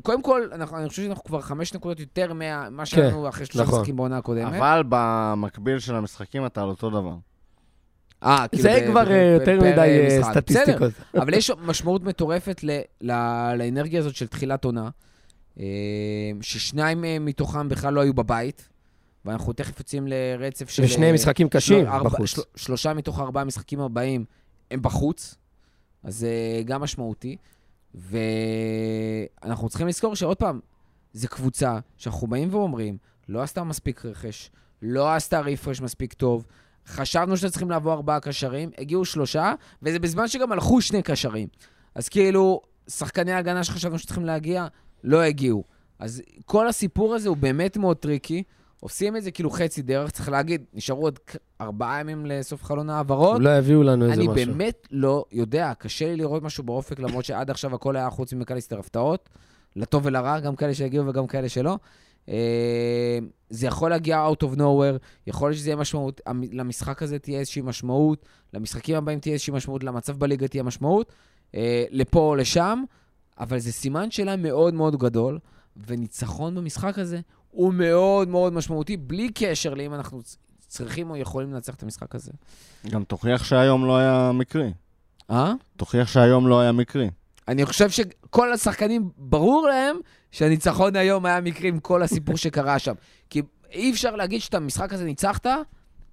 קודם כל, אנחנו, אני חושב שאנחנו כבר חמש נקודות יותר ממה שהיה לנו אחרי שלושה נכון. משחקים בעונה הקודמת. אבל במקביל של המשחקים אתה על אותו דבר. אה, כאילו זה ב- כבר ב- אה, יותר מדי אה, משחק. סטטיסטיקות. בסדר, אבל יש משמעות מטורפת ל, ל, לאנרגיה הזאת של תחילת עונה, אה, ששניים אה, מתוכם בכלל לא היו בבית, ואנחנו תכף יוצאים לרצף של... ושני אה, משחקים קשים בחוץ. של- שלושה מתוך ארבעה המשחקים הבאים הם בחוץ, אז זה גם משמעותי. ואנחנו צריכים לזכור שעוד פעם, זו קבוצה שאנחנו באים ואומרים, לא עשתה מספיק רכש, לא עשתה רפרש מספיק טוב, חשבנו שצריכים לעבור ארבעה קשרים, הגיעו שלושה, וזה בזמן שגם הלכו שני קשרים. אז כאילו, שחקני ההגנה שחשבנו שצריכים להגיע, לא הגיעו. אז כל הסיפור הזה הוא באמת מאוד tricky. עושים את זה כאילו חצי דרך, צריך להגיד, נשארו עוד ארבעה ימים לסוף חלון ההעברות. אולי יביאו לנו איזה אני משהו. באמת לא יודע, קשה לי לראות משהו באופק, למרות שעד עכשיו הכל היה חוץ ממקליסטר הפתעות, לטוב ולרע, גם כאלה שהגיעו וגם כאלה שלא. אה, זה יכול להגיע out of nowhere, יכול להיות שזה יהיה משמעות, למשחק הזה תהיה איזושהי משמעות, למשחקים הבאים תהיה איזושהי משמעות, למצב בליגה תהיה משמעות, אה, לפה או לשם, אבל זה סימן שאלה מאוד מאוד גדול, וניצחון במשחק הזה הוא מאוד מאוד משמעותי, בלי קשר לאם אנחנו צריכים או יכולים לנצח את המשחק הזה. גם תוכיח שהיום לא היה מקרי. אה? תוכיח שהיום לא היה מקרי. אני חושב שכל השחקנים, ברור להם שהניצחון היום היה מקרי עם כל הסיפור שקרה שם. כי אי אפשר להגיד שאת המשחק הזה ניצחת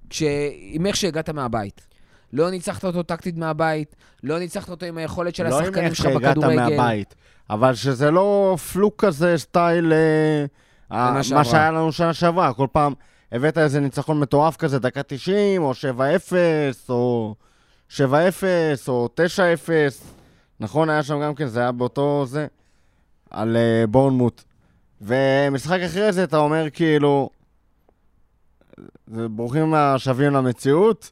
כש... עם איך שהגעת מהבית. לא ניצחת אותו טקטית מהבית, לא ניצחת אותו עם היכולת של לא עם השחקנים איך שלך שהגעת בכדורגל. מהבית, אבל שזה לא פלוק כזה, סטייל אה, מה שעברה. שהיה לנו שנה שעברה. כל פעם הבאת איזה ניצחון מטורף כזה, דקה 90, או 7-0, או 7-0, או 9-0. נכון, היה שם גם כן, זה היה באותו זה, על אה, בורנמוט. ומשחק אחרי זה אתה אומר כאילו, ברוכים השבים למציאות,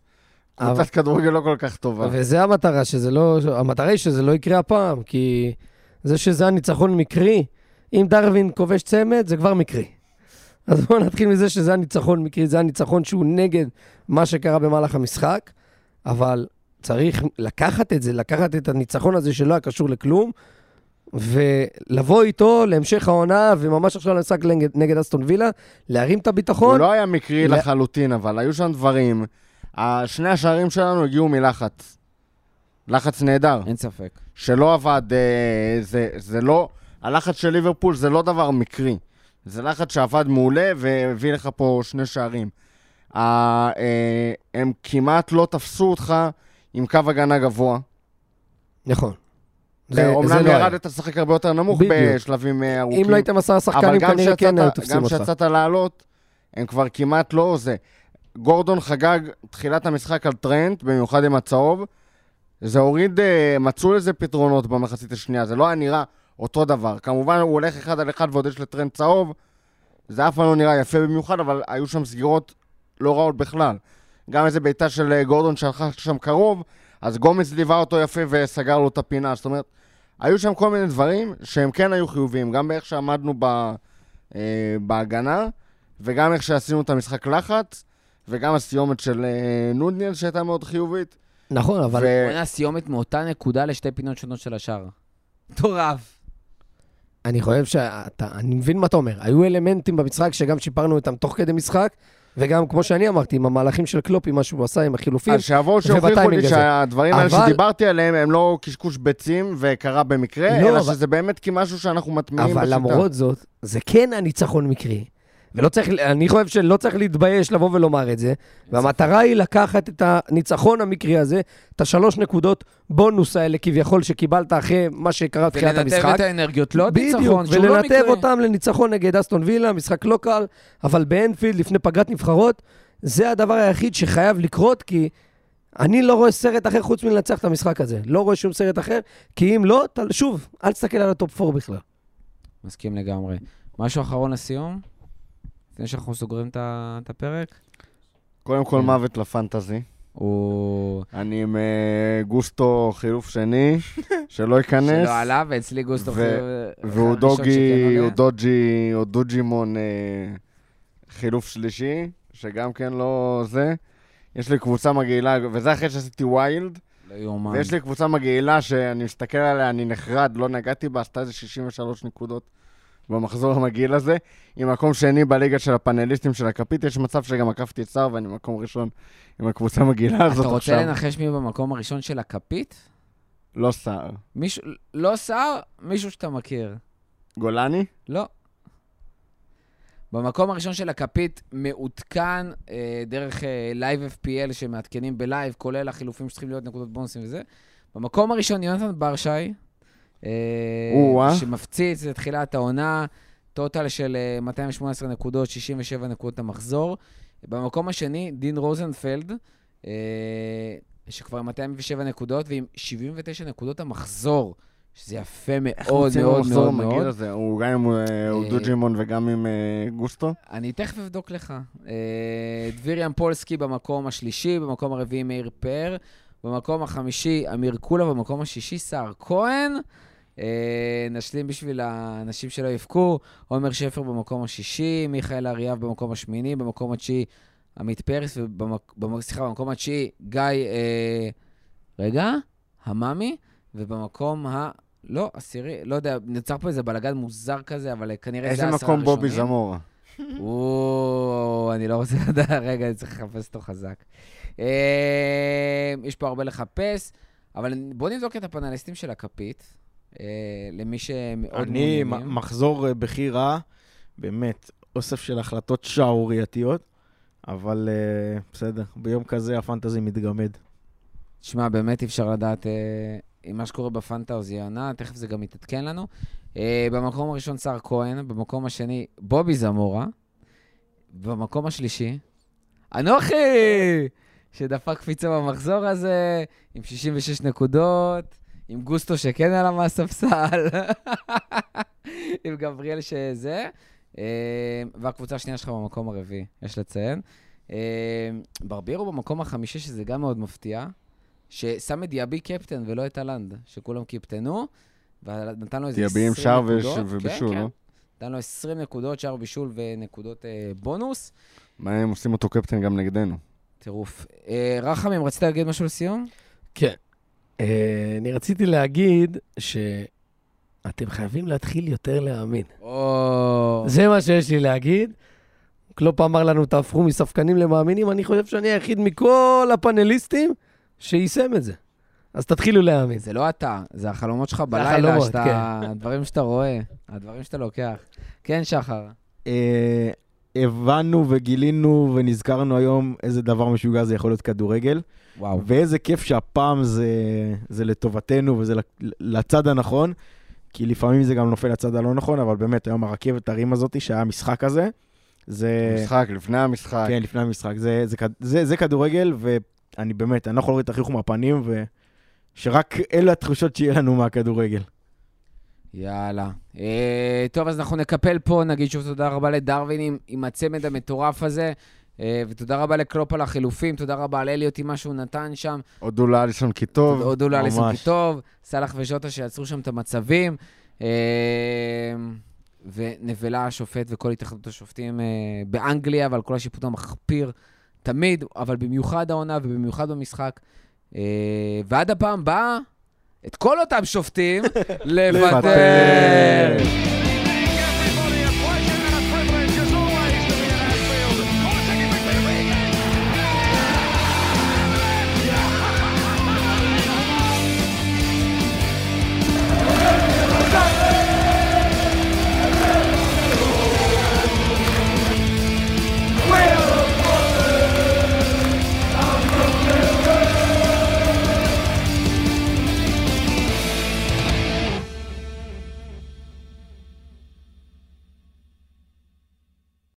אבל- קבוצת כדורגל לא כל כך טובה. וזה המטרה, שזה לא... המטרה היא שזה לא יקרה הפעם, כי זה שזה הניצחון מקרי, אם דרווין כובש צמד, זה כבר מקרי. אז בואו נתחיל מזה שזה הניצחון מקרי, זה הניצחון שהוא נגד מה שקרה במהלך המשחק, אבל צריך לקחת את זה, לקחת את הניצחון הזה שלא היה קשור לכלום, ולבוא איתו להמשך העונה, וממש עכשיו למשחק נגד, נגד אסטון וילה, להרים את הביטחון. הוא לא היה מקרי ל- לחלוטין, אבל היו שם דברים. שני השערים שלנו הגיעו מלחץ. לחץ נהדר. אין ספק. שלא עבד, אה, זה, זה לא, הלחץ של ליברפול זה לא דבר מקרי. זה לחץ שעבד מעולה והביא לך פה שני שערים. אה, הם כמעט לא תפסו אותך עם קו הגנה גבוה. נכון. זה, אומנם זה לא. ירדת לשחק הרבה יותר נמוך בדיוק. בשלבים אה, ארוכים. אם לא היית עשרה אבל שחקנים, גם כנראה כן היו תופסים גם אותך. כשיצאת לעלות, הם כבר כמעט לא זה. גורדון חגג תחילת המשחק על טרנט, במיוחד עם הצהוב. זה הוריד, אה, מצאו לזה פתרונות במחצית השנייה, זה לא היה נראה אותו דבר. כמובן, הוא הולך אחד על אחד ועוד יש לטרנט צהוב, זה אף פעם לא נראה יפה במיוחד, אבל היו שם סגירות לא רעות בכלל. גם איזה בעיטה של אה, גורדון שהלכה שם קרוב, אז גומץ ליווה אותו יפה וסגר לו את הפינה. זאת אומרת, היו שם כל מיני דברים שהם כן היו חיוביים, גם באיך שעמדנו ב, אה, בהגנה, וגם איך שעשינו את המשחק לחץ, וגם הסיומת של אה, נודניאל שהייתה מאוד חיובית. נכון, אבל... ו- בוא'נה, סיומת מאותה נקודה לשתי פינות שונות של השער. מטורף. אני חושב שאתה, אני מבין מה אתה אומר. היו אלמנטים במשחק שגם שיפרנו אותם תוך כדי משחק, וגם כמו שאני אמרתי, עם המהלכים של קלופ, עם מה שהוא עשה עם החילופים. אז שיבואו ובטיימינג לי. שהדברים האלה אבל- שדיברתי עליהם הם לא קשקוש ביצים וקרה במקרה, לא, אלא אבל- שזה באמת כמשהו שאנחנו מטמיעים בשיטה. אבל למרות זאת, זה כן הניצחון מקרי. ולא צריך, אני חושב שלא צריך להתבייש לבוא ולומר את זה. והמטרה היא לקחת את הניצחון המקרי הזה, את השלוש נקודות בונוס האלה כביכול שקיבלת אחרי מה שקרה בתחילת ולנתב המשחק. את האנרגיות, לא עוד בדיוק, ניצחון, שהוא לא ולנתב מקרי. אותם לניצחון נגד אסטון וילה, משחק לא קל, אבל באנפילד, לפני פגרת נבחרות, זה הדבר היחיד שחייב לקרות, כי אני לא רואה סרט אחר חוץ מלנצח את המשחק הזה. לא רואה שום סרט אחר, כי אם לא, שוב, אל תסתכל על ה top 4 בכלל. מסכים לגמרי. משהו אחרון לסיום? לפני שאנחנו סוגרים את הפרק? קודם כל מוות לפנטזי. הוא... אני עם אה, גוסטו חילוף שני, שלא ייכנס. שלא עלה, ואצלי גוסטו... ו- חיוב- והוא דוגי, הוא. דוג'י, או דוג'ימון אה, חילוף שלישי, שגם כן לא זה. יש לי קבוצה מגעילה, וזה אחרי שעשיתי ויילד, לא יאומן. ויש לי קבוצה מגעילה שאני מסתכל עליה, אני נחרד, לא נגעתי בה, עשתה איזה 63 נקודות במחזור המגעיל הזה. עם מקום שני בליגה של הפאנליסטים של הכפית, יש מצב שגם עקפתי את סער ואני מקום ראשון עם הקבוצה המגעילה הזאת אתה עכשיו. רוצה לנחש מי במקום הראשון של הכפית? לא סער. מישהו... לא סער, מישהו שאתה מכיר. גולני? לא. במקום הראשון של הכפית מעודכן אה, דרך אה, Live FPL שמעדכנים בלייב, כולל החילופים שצריכים להיות נקודות בונוסים וזה. במקום הראשון יונתן אה, או-אה. שמפציץ לתחילת העונה, טוטל של אה, 218 נקודות, 67 נקודות המחזור. במקום השני, דין רוזנפלד, אה, שכבר עם 207 נקודות ועם 79 נקודות המחזור, שזה יפה מאוד מאוד מאוד מאוד. הזה? הוא גם עם אה, אה, דוג'ימון וגם עם אה, גוסטו? אני תכף אבדוק לך. אה, דביריאן פולסקי במקום השלישי, במקום הרביעי מאיר פאר, במקום החמישי אמיר קולה, במקום השישי סער כהן. אה, נשלים בשביל האנשים שלא יבכו, עומר שפר במקום השישי, מיכאל אריאב במקום השמיני, במקום התשיעי עמית פרס, וסליחה, במקום התשיעי גיא, אה, רגע, המאמי, ובמקום ה... לא, עשירי, לא יודע, נוצר פה איזה בלאגן מוזר כזה, אבל כנראה זה איזה העשרה מקום בובי. זמורה? או, אני לא רוצה לדעת, רגע, אני צריך לחפש אותו חזק. אה, יש פה הרבה לחפש, אבל בואו נבדוק את הפנליסטים של הכפית, אה, למי שמאוד אני מעוניינים. מ- מחזור אה, בכי רע, באמת, אוסף של החלטות שערורייתיות, אבל אה, בסדר, ביום כזה הפנטזי מתגמד. תשמע, באמת אי אפשר לדעת אה, אם מה שקורה זה עונה, תכף זה גם יתעדכן לנו. אה, במקום הראשון סער כהן, במקום השני בובי זמורה, במקום השלישי, אנוכי, שדפק קפיצה במחזור הזה, עם 66 נקודות, עם גוסטו שכן עלה מהספסל. עם גבריאל שזה. אה, והקבוצה השנייה שלך במקום הרביעי, יש לציין. אה, ברבירו במקום החמישי, שזה גם מאוד מפתיע, ששם את דיאבי קפטן ולא את הלנד, שכולם קיפטנו, ונתן לו איזה 20 דיאבי עם שער נקודות. כן, ובישול, כן. לא? נתן לו 20 נקודות, שער בישול ונקודות אה, בונוס. מה הם עושים אותו קפטן גם נגדנו? טירוף. אה, רחמים, רצית להגיד משהו לסיום? כן. אה, אני רציתי להגיד שאתם חייבים להתחיל יותר להאמין. זה מה שיש לי להגיד. קלופ אמר לנו, תהפכו מספקנים למאמינים, אני חושב שאני היחיד מכל הפאנליסטים שיישם את זה. אז תתחילו להאמין. זה לא אתה, זה החלומות שלך בלילה, החלומות, שאתה... כן. הדברים שאתה רואה, הדברים שאתה לוקח. כן, שחר. הבנו וגילינו ונזכרנו היום איזה דבר משוגע זה יכול להיות כדורגל, וואו. ואיזה כיף שהפעם זה, זה לטובתנו וזה לצד הנכון, כי לפעמים זה גם נופל לצד הלא נכון, אבל באמת, היום הרכבת הרים הזאת, שהיה משחק הזה, זה... משחק, לפני המשחק. כן, לפני המשחק. זה, זה, זה, זה כדורגל, ואני באמת, אני לא יכול לראות את החיוך מהפנים, ושרק אלה התחושות שיהיה לנו מהכדורגל. יאללה. אה, טוב, אז אנחנו נקפל פה, נגיד שוב תודה רבה לדרווין עם, עם הצמד המטורף הזה, אה, ותודה רבה לקלופ על החילופים, תודה רבה על אליוט עם מה שהוא נתן שם. הודו לאליסון כי טוב. הודו לאליסון. כי טוב, סאלח וז'וטה שיצרו שם את המצבים. אה, ונבלה השופט וכל התאחדות השופטים אה, באנגליה, ועל כל השיפוט המחפיר תמיד, אבל במיוחד העונה ובמיוחד במשחק. אה, ועד הפעם הבאה, את כל אותם שופטים לבטל.